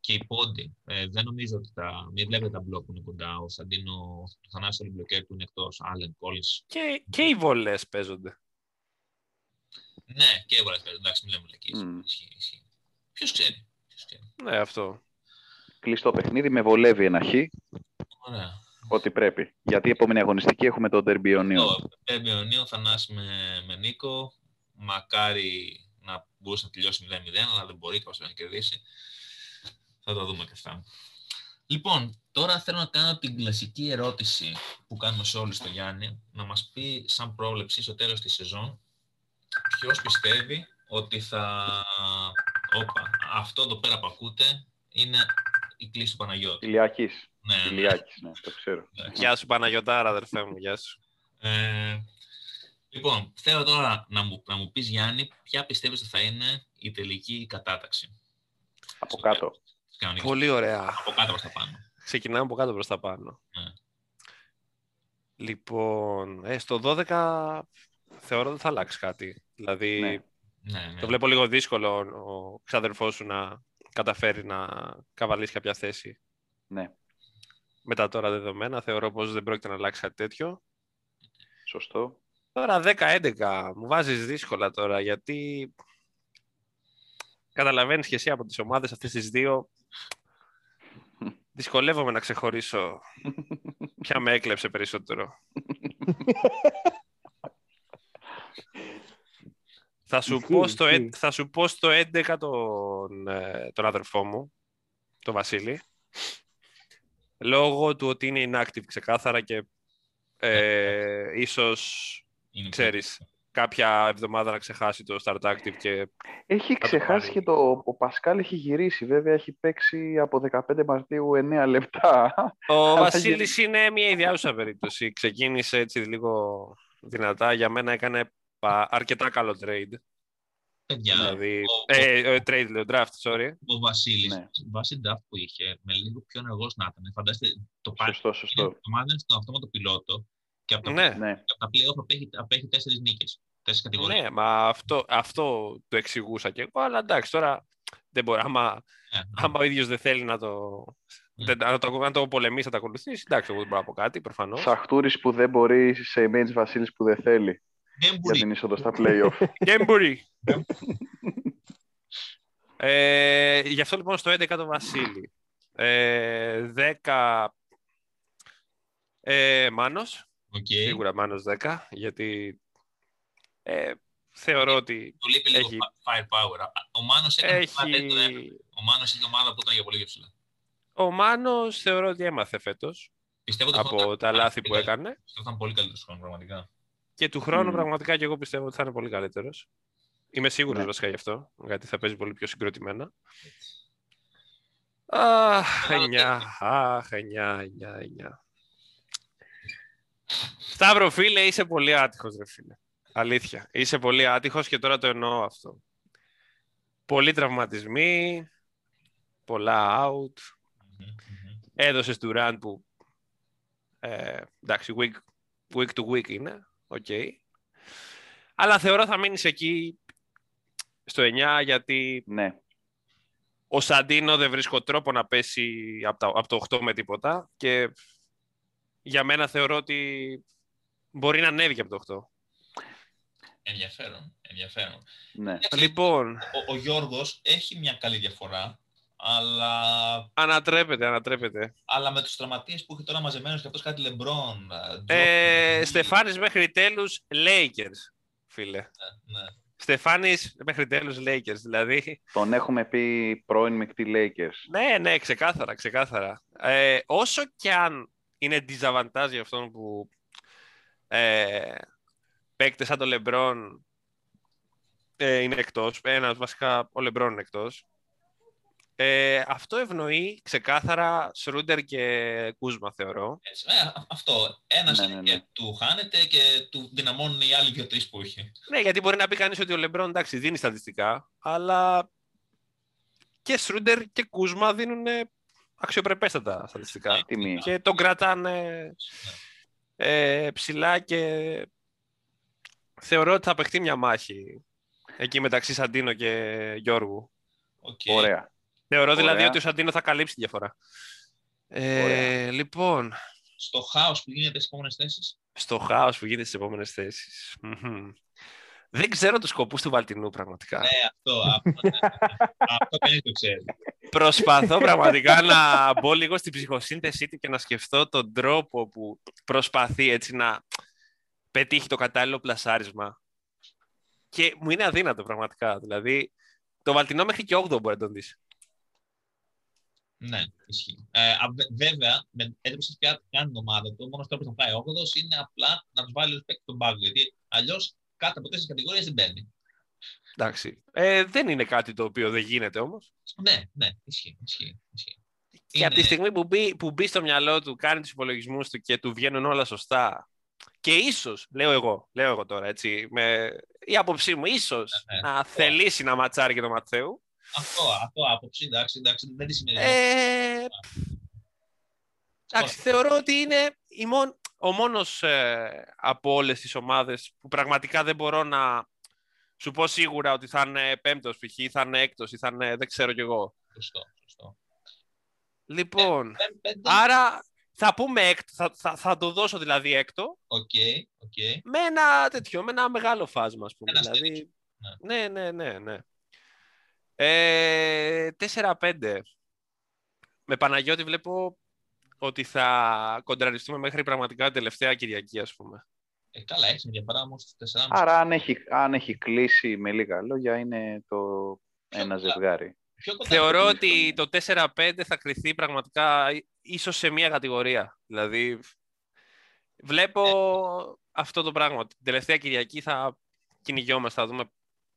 και οι πόντι. Ε, δεν νομίζω ότι τα. Μην βλέπετε τα μπλοκ που είναι κοντά. Ο Σαντίνο, ο Θανάσης όλοι οι μπλοκέρ του είναι εκτός. Άλεν, Collins. Και, και οι βολές παίζονται. Ναι, και έβαλε παίζουν. Εντάξει, μην λέμε λεκείς. Μμ. Ισχύει, ισχύει. Ποιος ξέρει. Ποιος ξέρει. Ναι, αυτό. Κλειστό παιχνίδι, με βολεύει ένα χ, Ωραία. Ό,τι πρέπει. Γιατί η επόμενη αγωνιστική έχουμε τον Τερμπιονίο. Το Derby Ιωνίου Θανάση με, με Νίκο. Μακάρι να μπορούσε να τελειώσει 0-0, αλλά δεν μπορεί και να κερδίσει. Θα τα δούμε και αυτά. Λοιπόν, τώρα θέλω να κάνω την κλασική ερώτηση που κάνουμε σε όλους στο Γιάννη, να μας πει σαν πρόβλεψη στο τέλος της σεζόν, ποιος πιστεύει ότι θα... Όπα, αυτό εδώ πέρα που ακούτε είναι η κλίση του Παναγιώτη. Ηλιάκης. Ναι, ναι, Ηλιάκης, ναι, το ξέρω. εντάξει. Γεια σου Παναγιωτάρα, αδερφέ μου, γεια σου. Ε, λοιπόν, θέλω τώρα να μου, να μου πεις Γιάννη, ποια πιστεύεις ότι θα είναι η τελική κατάταξη. Από κάτω. Κανονικά. Πολύ ωραία. Από κάτω προς τα πάνω. Ξεκινάμε από κάτω προς τα πάνω. Ναι. Λοιπόν, ε, στο 12 θεωρώ ότι θα αλλάξει κάτι. Δηλαδή, Ναι. Ναι, ναι. το βλέπω λίγο δύσκολο ο ξαδερφός σου να καταφέρει να καβαλήσει κάποια θέση. Ναι, Με τα τώρα δεδομένα, θεωρώ πως δεν πρόκειται να αλλάξει κάτι τέτοιο. σωστό. Τώρα 10-11 μου βάζεις δύσκολα τώρα, γιατί καταλαβαίνεις και εσύ από τις ομάδες αυτές τις δύο δυσκολεύομαι να ξεχωρίσω ποια με έκλεψε περισσότερο. θα, σου Ισχύει, πω στο, ε- ισχύει. θα σου πω στο 11 τον, ε, τον αδερφό μου, τον Βασίλη, λόγω του ότι είναι inactive ξεκάθαρα και ε, ίσως Είναι ξέρεις, κάποια εβδομάδα να ξεχάσει το start active και Έχει το ξεχάσει πάρει. και το. Ο Πασκάλ έχει γυρίσει. Βέβαια έχει παίξει από 15 Μαρτίου 9 λεπτά. ο Αλλά Βασίλης είναι μια ιδιάζουσα περίπτωση. Ξεκίνησε έτσι λίγο δυνατά. Για μένα έκανε πα- αρκετά καλό trade. Παιδιά. δηλαδή, ο- ε, ε, trade λέω, draft, sorry. Ο Βασίλης, Ναι. βάσει draft που είχε, με λίγο πιο ενεργός να ήταν. Φαντάζεστε, το πάρει. Σωστό, σωστό. Το ομάδα είναι στον αυτόματο πιλότο και από τα, Ναι, Ναι, από τα play-off απέχει, απέχει τέσσερις νίκες. Τέσσερις κατηγορίες. ναι, μα αυτό, αυτό το εξηγούσα και εγώ, αλλά εντάξει, τώρα δεν μπορεί. Άμα, Ε, άμα ο ίδιος δεν θέλει να το, Ναι. δεν, να, το, να το πολεμήσει, να το ακολουθήσει, εντάξει, εγώ δεν μπορώ να πω κάτι, προφανώς. Σαχτούρης που δεν μπορεί, σε Image Βασίλης που δεν θέλει Δεν για μπορεί. την είσοδο στα play-off. Και μπορεί. ε, γι' αυτό λοιπόν στο 11 το Βασίλη. Ε, 10 ε, Μάνος, Οκ. σίγουρα Μάνος 10, γιατί ε, θεωρώ ότι Του λείπει λίγο Έχει- firepower. Α, Ο Μάνος έκανε έχει... ομάδα το ένα. Ο Μάνος είχε ομάδα που ήταν για πολύ πιο ψηλά. Ο Μάνος θεωρώ ότι έμαθε φέτος Πιστεύω ότι αυτό από ήταν- τα λάθη ήταν- που έκανε Αυτό ήταν πολύ καλύτερος χρόνο, πραγματικά. Και του χρόνου Μμμ. πραγματικά και εγώ πιστεύω ότι θα είναι πολύ καλύτερος. Είμαι σίγουρος Ναι. βασικά γι' αυτό, γιατί θα παίζει πολύ πιο συγκροτημένα. Αχ, Άλλο 9, αχ, 9, 9, 9. Σταύρο, φίλε, είσαι πολύ άτυχος, ρε φίλε. Αλήθεια. Είσαι πολύ άτυχος και τώρα το εννοώ αυτό. Πολλοί τραυματισμοί, πολλά out. Έδωσες Durant που, ε, εντάξει, week, week to week είναι, οκ. Αλλά θεωρώ θα μείνεις εκεί στο 9 γιατί Ναι. ο Σαντίνο δεν βρίσκω τρόπο να πέσει από, τα, από το 8 με τίποτα και για μένα θεωρώ ότι μπορεί να ανέβει και από το 8. Ενδιαφέρον, ενδιαφέρον. ναι. Εντάξει, Λοιπόν, Ο, ο Γιώργος έχει μια καλή διαφορά, αλλά, ανατρέπεται, ανατρέπεται. αλλά με τους τραυματίες που έχει τώρα μαζεμένους και αυτός κάτι Λεμπρόν, Ε, Στεφάνης μέχρι τέλους Lakers, φίλε. Ναι. Στεφάνης μέχρι τέλους Lakers, δηλαδή. Τον έχουμε πει πρώην μεικτή Lakers. Ναι, ναι, ξεκάθαρα, ξεκάθαρα. Ε, όσο και αν είναι disadvantage για αυτόν που ε, παίκτες σαν το LeBron ε, είναι εκτός, ένας βασικά ο LeBron είναι εκτός, ε, αυτό ευνοεί ξεκάθαρα Σρούντερ και Κούσμα, θεωρώ. Έτσι, ε, α- αυτό. Ένας Ναι, είναι ναι, και ναι. του χάνεται και του δυναμώνουν οι άλλοι δύο-τρεις που έχει. Ναι, γιατί μπορεί να πει κανείς ότι ο LeBron εντάξει δίνει στατιστικά, αλλά και Schröder και Kuzma δίνουν αξιοπρεπέστατα στατιστικά. Τιμή. και τον κρατάνε ε, ψηλά και θεωρώ ότι θα παιχτεί μια μάχη εκεί μεταξύ Σαντίνο και Γιώργου. Οκ. Ωραία. Θεωρώ δηλαδή Ωραία. ότι ο Σαντίνο θα καλύψει τη διαφορά. Ε, Ωραία. λοιπόν, Στο χάος που γίνεται στις επόμενες θέσεις. στο χάος που γίνεται στις επόμενες θέσεις. Μμμ. Δεν ξέρω τους σκοπούς του Βαλτινού πραγματικά. Ναι, αυτό. Αυτό, ναι, ναι. αυτό κανείς δεν ξέρει. Προσπαθώ πραγματικά να μπω λίγο στην ψυχοσύνθεσή του και να σκεφτώ τον τρόπο που προσπαθεί έτσι να πετύχει το κατάλληλο πλασάρισμα. Και μου είναι αδύνατο πραγματικά. Δηλαδή, το Βαλτινό μέχρι και 8 μπορεί να τον δεις. Ναι, ισχύει. Ε, α, βε- βέβαια, με έτρεψε πια κάνει την ομάδα του. Μόνος τρόπος να πάει 8 είναι απλά να τους βάλει respect στον πάγκο. Γιατί αλλιώς κάτω από τέσσερις κατηγορίες δεν μπαίνει. Εντάξει. Ε, δεν είναι κάτι το οποίο δεν γίνεται όμως. Ναι, ναι, ισχύει. ισχύει, ισχύει. Και Είναι- από τη στιγμή που μπει, που μπει στο μυαλό του, κάνει τους υπολογισμούς του και του βγαίνουν όλα σωστά. Και ίσως, λέω εγώ, λέω εγώ τώρα, έτσι, με η άποψή μου, ίσως Ναι, ναι. να θελήσει να ματσάρει και τον Ματθαίου. Αυτό, αυτό άποψη, εντάξει, εντάξει, δεν τη σημαίνει. Ε, εντάξει, θεωρώ ότι είναι η μόν- ο μόνος ε, από όλες τις ομάδες που πραγματικά δεν μπορώ να σου πω σίγουρα ότι θα είναι πέμπτος π.χ. ή θα είναι έκτος ή θα είναι δεν ξέρω κι εγώ. Σωστό, σωστό. Λοιπόν, Πέ- πέντε, άρα θα πούμε έκτο, θα, θα, θα το δώσω δηλαδή έκτο Οκ, οκ. με ένα τέτοιο, με ένα μεγάλο φάσμα ας πούμε. Ένα δηλαδή, στέκι. ναι, ναι, ναι, ναι. Ε, 4-5. Με Παναγιώτη βλέπω ότι θα κοντραριστούμε μέχρι πραγματικά την τελευταία Κυριακή, ας πούμε. Ε, καλά, έχει μια διαφορά όμως στις 4,5. Άρα αν έχει, αν έχει κλείσει με λίγα λόγια είναι το ένα κοντά. ζευγάρι. Πιο κοντά. Θεωρώ το ότι το 4-5 θα κρυθεί πραγματικά ί- ίσως σε μία κατηγορία. Δηλαδή, βλέπω αυτό το πράγμα. Την τελευταία Κυριακή θα κυνηγιόμαστε, θα δούμε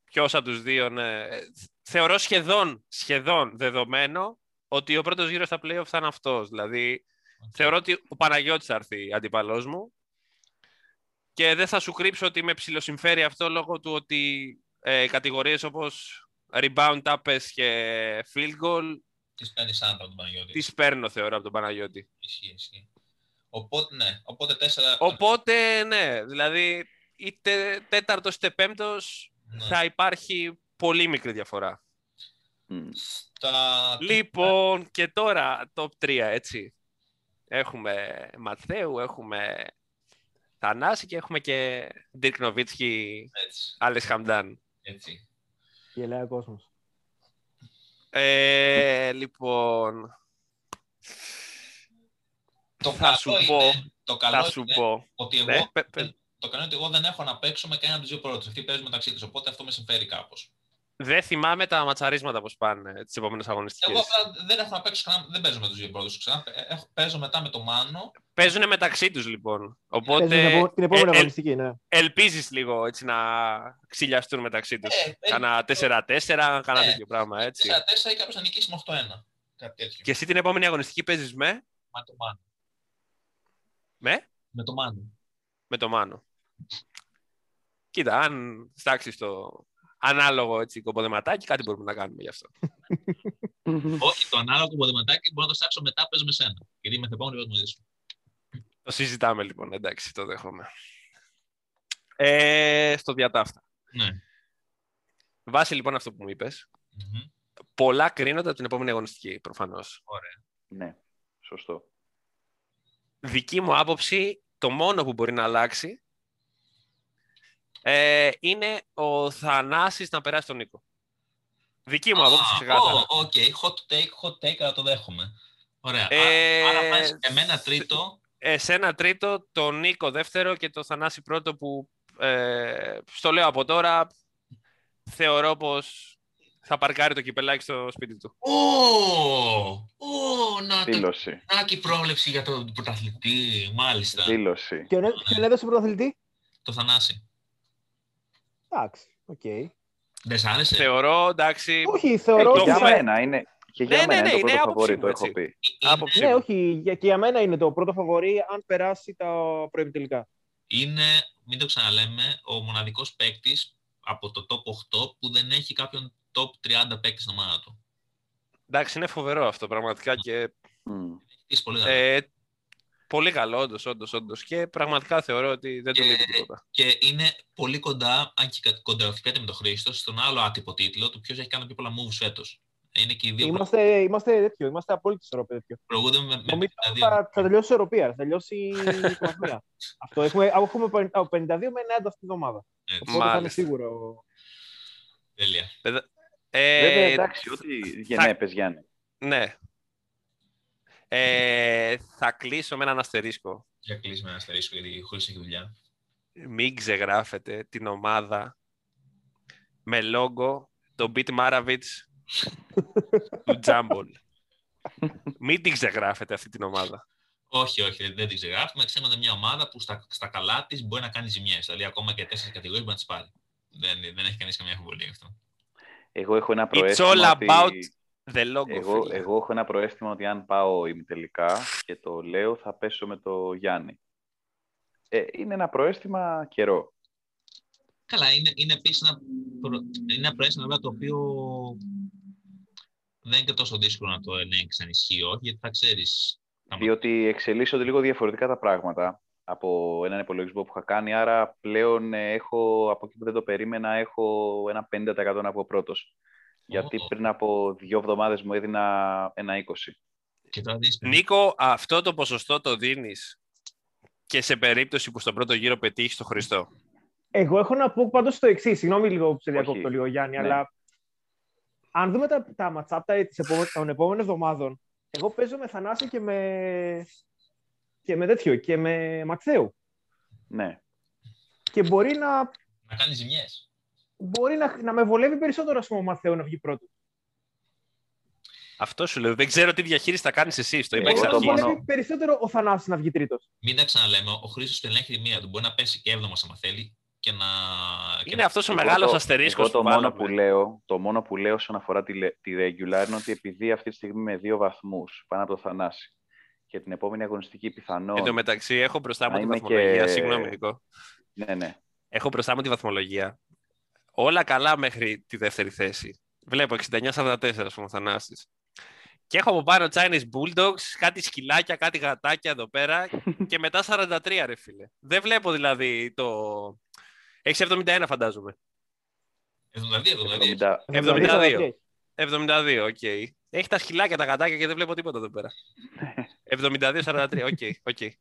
ποιος από τους δύο είναι. Ε, Θεωρώ σχεδόν, σχεδόν δεδομένο ότι ο πρώτος γύρος στα play-off θα είναι αυτός. Δηλαδή, Οκ. θεωρώ ότι ο Παναγιώτης θα έρθει αντίπαλός μου και δεν θα σου κρύψω ότι με ψιλοσυμφέρει αυτό λόγω του ότι ε, κατηγορίες όπως rebound, turnovers και field goal Τη παίρνει άντρα τον Παναγιώτη. τις παίρνω θεωρώ από τον Παναγιώτη. Ισχύει, ισχύει. Οπότε, ναι, οπότε 4. Οπότε, ναι, δηλαδή είτε τέταρτος είτε πέμπτος Ναι. θα υπάρχει πολύ μικρή διαφορά. Μμ. Τα... Λοιπόν, και τώρα top 3, έτσι. Έχουμε Ματθαίου, έχουμε Θανάση και έχουμε και Dirk Nowitzki, Έτσι, Άλες Χαμντάν. έτσι. Γελάει ο κόσμος. Ε, λοιπόν, Το Θα καλό σου είναι, πω, το καλό θα σου είναι πω. ότι εγώ, Ναι, πε- πε- το καλό είναι ότι εγώ δεν έχω να παίξω με κανένα από τους δύο πρώτους. Αυτοί παίζουν μεταξύ τους. Οπότε αυτό με συμφέρει κάπως. Δεν θυμάμαι τα ματσαρίσματα πώς πάνε τις επόμενες αγωνιστικές. Εγώ απλά δεν έχω να παίξω ξανά. Δεν παίζω με τους δύο πρώτους ξανά. Ε, έχω- Παίζω μετά με το Μάνο. Παίζουν μεταξύ τους λοιπόν. Παίζουν Οπότε την επο- την επόμενη ε, ε, αγωνιστική, ναι. ελπίζεις λίγο έτσι να ξυλιαστούν μεταξύ τους. Ε, ε, Κάνα 4-4, κάνα ε, τέτοιο πράγμα έτσι. 4-4 ή κάποιος να νικήσει με 8-1. Κάτι τέτοιο. Και εσύ την επόμενη αγωνιστική παίζεις με, Με το Μάνο. με, Με το Μάνο. με το Μάνο. Κοίτα, αν στάξεις στο ανάλογο έτσι, κοποδεματάκι, κάτι μπορούμε να κάνουμε γι' αυτό. Όχι, το ανάλογο ποδηματάκι μπορώ να το στάξω μετά, παίζω με σένα. Γιατί με επόμενο μαζί σου. Το συζητάμε λοιπόν, εντάξει, το δέχομαι. Ε, στο διατάφτα. Ναι. Βάσει λοιπόν αυτό που μου είπες, Μμμ. πολλά κρίνονται από την επόμενη αγωνιστική, προφανώς. Ναι, σωστό. Δική μου άποψη, το μόνο που μπορεί να αλλάξει ε, είναι ο Θανάσης να περάσει τον Νίκο. Δική μου άποψη, Α, ξεκάθαρα. ω, OK, hot take, hot take, αλλά το δέχομαι. Ωραία. Ε, Άρα- Άρα πας εμένα τρίτο. Ε, σε ένα τρίτο, τον Νίκο δεύτερο και το Θανάση πρώτο που ε, στο λέω από τώρα, θεωρώ πως θα παρκάρει το κυπελάκι στο σπίτι του. Ω, ω, να, το, Δήλωση. να και η πρόβλεψη για τον πρωταθλητή, μάλιστα. Δήλωση. Ποιον, έ- ποιον έδωσε πρωταθλητή; Το Θανάση. Εντάξει, οκ. Δεν σ' άρεσε. Θεωρώ, εντάξει, Όχι, Ε, θεωρώ και ότι για θα- μένα είναι. Και για Ναι, μένα ναι, είναι το ναι, είναι πρώτο άποψη φαβορί, μου, το έχω έτσι. πει. Είναι- άποψη Ναι, μου. όχι, για, και για μένα είναι το πρώτο φαβορί αν περάσει τα προημιτελικά. είναι, μην το ξαναλέμε, ο μοναδικός παίκτης από το top 8 που δεν έχει κάποιον top 30 παίκτη στην ομάδα του. εντάξει, είναι φοβερό αυτό πραγματικά και Μμ. Είσαι πολύ καλό. ε, πολύ καλό, όντως, όντως, όντως. Και πραγματικά θεωρώ ότι δεν του Και- λείπει τίποτα. Και είναι πολύ κοντά, αν και κοντραφιέται με τον Χρήστο, στον άλλο άτυπο τίτλο του ποιος έχει κάνει πιο πολλά moves φέτος. Είναι και οι δύο Είμαστε, είμαστε τέτοιο, είμαστε απόλυτη ισορροπία τέτοιο. προηγούνται με, με Νομίζω 52. θα, θα τελειώσει η ισορροπία, θα τελειώσει η οικονομία. Αυτό έχουμε, έχουμε πεν- από 52 με 90 αυτή την εβδομάδα. Έτσι, Οπότε θα είναι Μάλιστα. σίγουρο. τέλεια. Ε, Βέβαια, εντάξει, ό,τι θα- γενέπες, Γιάννη. Ναι. Ε, θα κλείσω με έναν αστερίσκο. Για κλείσουμε ένα αστερίσκο γιατί χωρίς έχει δουλειά. Μην ξεγράφετε την ομάδα με λόγο το Beat Maravich του Jumble. Μην την ξεγράφετε αυτή την ομάδα. Όχι, όχι, δεν, δεν την ξεγράφουμε. Ξέρουμε ότι είναι μια ομάδα που στα, στα καλά της μπορεί να κάνει ζημιές. Δηλαδή, ακόμα και τέσσερις κατηγορίες μπορεί να τις πάρει. Δεν, δεν έχει κανείς καμία αμφιβολία γι' αυτό. Εγώ έχω ένα It's προαίσθημα all ότι... about the logo, Εγώ, φίλε. εγώ έχω ένα προαίσθημα ότι αν πάω ημιτελικά και το λέω θα πέσω με το Γιάννη. Ε, είναι ένα προαίσθημα καιρό. Καλά, είναι, είναι επίσης ένα, προ... είναι ένα προέστημα βέβαια, το οποίο δεν είναι και τόσο δύσκολο να το ελέγξεις αν ισχύει ή όχι, γιατί θα ξέρεις. Διότι εξελίσσονται λίγο διαφορετικά τα πράγματα από έναν υπολογισμό που είχα κάνει, άρα πλέον ε, έχω, από εκεί που δεν το περίμενα, έχω ένα 50% να πω πρώτος. Γιατί Ω. πριν από δύο εβδομάδες μου έδινα ένα 20. Και τώρα δεις, Νίκο, αυτό το ποσοστό το δίνεις και σε περίπτωση που στον πρώτο γύρο πετύχεις το Χριστό; Εγώ έχω να πω πάντως το εξής. Συγγνώμη λίγο που σε Όχι. διακόπτω λίγο, Γιάννη, Ναι. αλλά αν δούμε τα, τα match-up τα- της επόμε- των επόμενων εβδομάδων, εγώ παίζω με Θανάση και με, και με τέτοιο, και με Ματθαίου. Ναι. Και μπορεί να, να κάνεις ζημιές. Μπορεί να, να με βολεύει περισσότερο, ας πούμε, ο Ματθαίου να βγει πρώτο. Αυτό σου λέω. Δεν ξέρω τι διαχείριση θα κάνεις εσύ. Το είπα εξ Εγώ Μπορεί να το αρχής. μόνο- βολεύει περισσότερο ο Θανάσης να βγει τρίτος. Μην τα ξαναλέμε. Ο Χρήστος του ελέγχει τη μία του. Μπορεί να πέσει και έβδομος άμα θέλει και να. και Είναι να- αυτός ο Εγώ μεγάλος το- αστερίσκος εγώ το που μόνο βάλαμε. που λέω, το μόνο που λέω όσον αφορά τη, λε- τη regular είναι ότι επειδή αυτή τη στιγμή με δύο βαθμούς πάνω από το Θανάση και την επόμενη αγωνιστική πιθανόν... Εν τω μεταξύ, έχω μπροστά μου Να τη είμαι βαθμολογία. και- Συγγνώμη, Νικό. Ναι, ναι. Έχω μπροστά μου τη βαθμολογία. Όλα καλά μέχρι τη δεύτερη θέση. Βλέπω 69-44 ας πούμε, ο Θανάσης. Και έχω από πάνω Chinese Bulldogs, κάτι σκυλάκια, κάτι γατάκια εδώ πέρα και μετά 43 ρε φίλε. Δεν βλέπω δηλαδή το... Έχεις 71 φαντάζομαι. 72, 72. 72. 72, οκ. Έχει τα σκυλάκια, τα γατάκια και δεν βλέπω τίποτα εδώ πέρα. 72-43, OK, OK.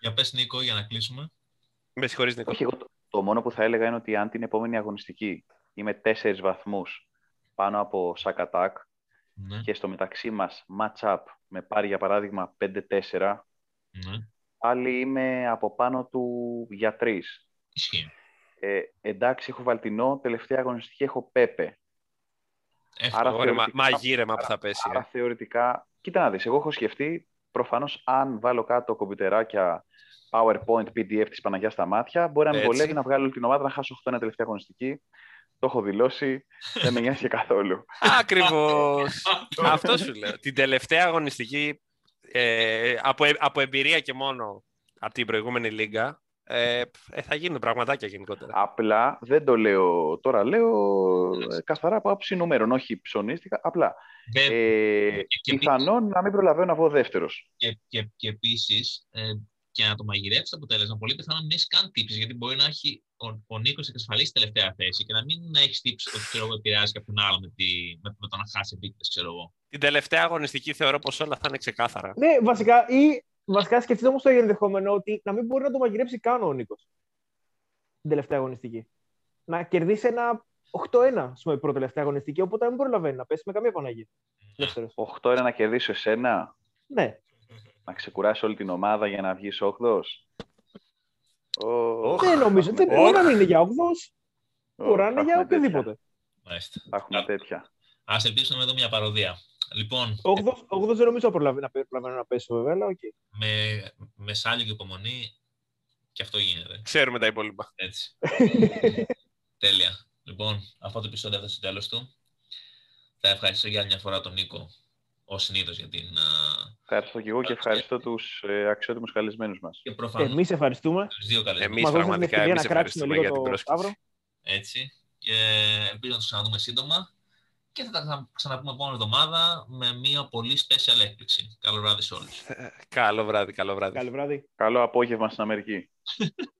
Για πες Νίκο, για να κλείσουμε. Με συγχωρείς Νίκο. Όχι, εγώ το, το μόνο που θα έλεγα είναι ότι αν την επόμενη αγωνιστική είμαι τέσσερις βαθμούς πάνω από Σακατάκ Ναι, και στο μεταξύ μας match-up με πάρει για παράδειγμα 5-4, ναι. πάλι είμαι από πάνω του για τρεις. Ισχύει. Ε, εντάξει, έχω Βαλτινό, τελευταία αγωνιστική έχω Πέπε. Εύκολο. Άρα Ωραία, μα, θεωρητικά- μαγείρεμα που θα πέσει. ε. Άρα θεωρητικά, κοίτα να δεις, εγώ έχω σκεφτεί προφανώς αν βάλω κάτω κομπιουτεράκια PowerPoint, PDF της Παναγιάς στα μάτια, μπορεί να με Έτσι. βολεύει να βγάλω όλη την ομάδα να χάσω 8 ένα τελευταία αγωνιστική. Το έχω δηλώσει, δεν με νοιάζει και καθόλου. Ακριβώς. Αυτό σου λέω. Την τελευταία αγωνιστική, ε, από, ε- από εμπειρία και μόνο από την προηγούμενη λίγα, Ε, ε, θα γίνουν πραγματάκια γενικότερα. Απλά δεν το λέω τώρα, λέω ε, καθαρά από άποψη νούμερων, όχι ψωνίστηκα. Απλά Δεν- ε, και- πιθανόν να μην προλαβαίνω να βγω δεύτερος. και, και, και επίσης ε, και να το μαγειρεύσει το αποτέλεσμα, πολύ πιθανό να μην έχει καν τύψει. Γιατί μπορεί να έχει ο, ο Νίκος εξασφαλίσει τελευταία θέση και να μην έχεις τύψεις ότι ξέρω εγώ επηρεάζει κάποιον άλλο με, τη, με, με το να χάσει επίκτηση, ξέρω εγώ. Την τελευταία αγωνιστική θεωρώ πως όλα θα είναι ξεκάθαρα. Ναι, βασικά, ή βασικά σκεφτείτε όμως το ενδεχόμενο ότι να μην μπορεί να το μαγειρέψει καν ο Νίκος. Την τελευταία αγωνιστική. Να κερδίσει ένα 8-1, ας πούμε, πρώτη τελευταία αγωνιστική, οπότε να μην προλαβαίνει να πέσει με καμία Παναγία. Δεύτερος. 8 να κερδίσω εσένα, Ναι. να ξεκουράσει όλη την ομάδα για να βγεις 8 Δεν νομίζω. Δεν μπορεί να μην είναι για 8 μπορεί να είναι για οποιοδήποτε. Μάλιστα. Θα έχουμε τέτοια. Α ελπίσουμε να δούμε μια παρωδία. Λοιπόν, 8 δεν νομίζω προλαβαίνει να, πέ- προλαβαίνει να πέσει βέβαια, αλλά οκ. με, με σάλιο και υπομονή και αυτό γίνεται. Ξέρουμε τα υπόλοιπα. Έτσι. Τέλεια. Λοιπόν, αυτό το επεισόδιο έφτασε στο τέλος του. Θα ευχαριστήσω για άλλη μια φορά τον Νίκο, ως συνήθως, για την... α, Ευχαριστώ και εγώ και ευχαριστώ τους ε, αξιότιμους καλεσμένους μας. Και προφανώς Εμείς ευχαριστούμε. τους δύο καλεσμένους. Εμείς Μας δώσατε την πραγματικά ευκαιρία εμείς να κράξουμε ευχαριστούμε λίγο για την το πρόσκληση. Σταύρο. Έτσι. Και ελπίζω να τους ξαναδούμε σύντομα. Και θα τα ξανα- ξαναπούμε επόμενη εβδομάδα με μια πολύ special έκπληξη. Καλό βράδυ σε όλους. Καλό βράδυ, καλό βράδυ. Καλό βράδυ. Καλό απόγευμα στην Αμερική.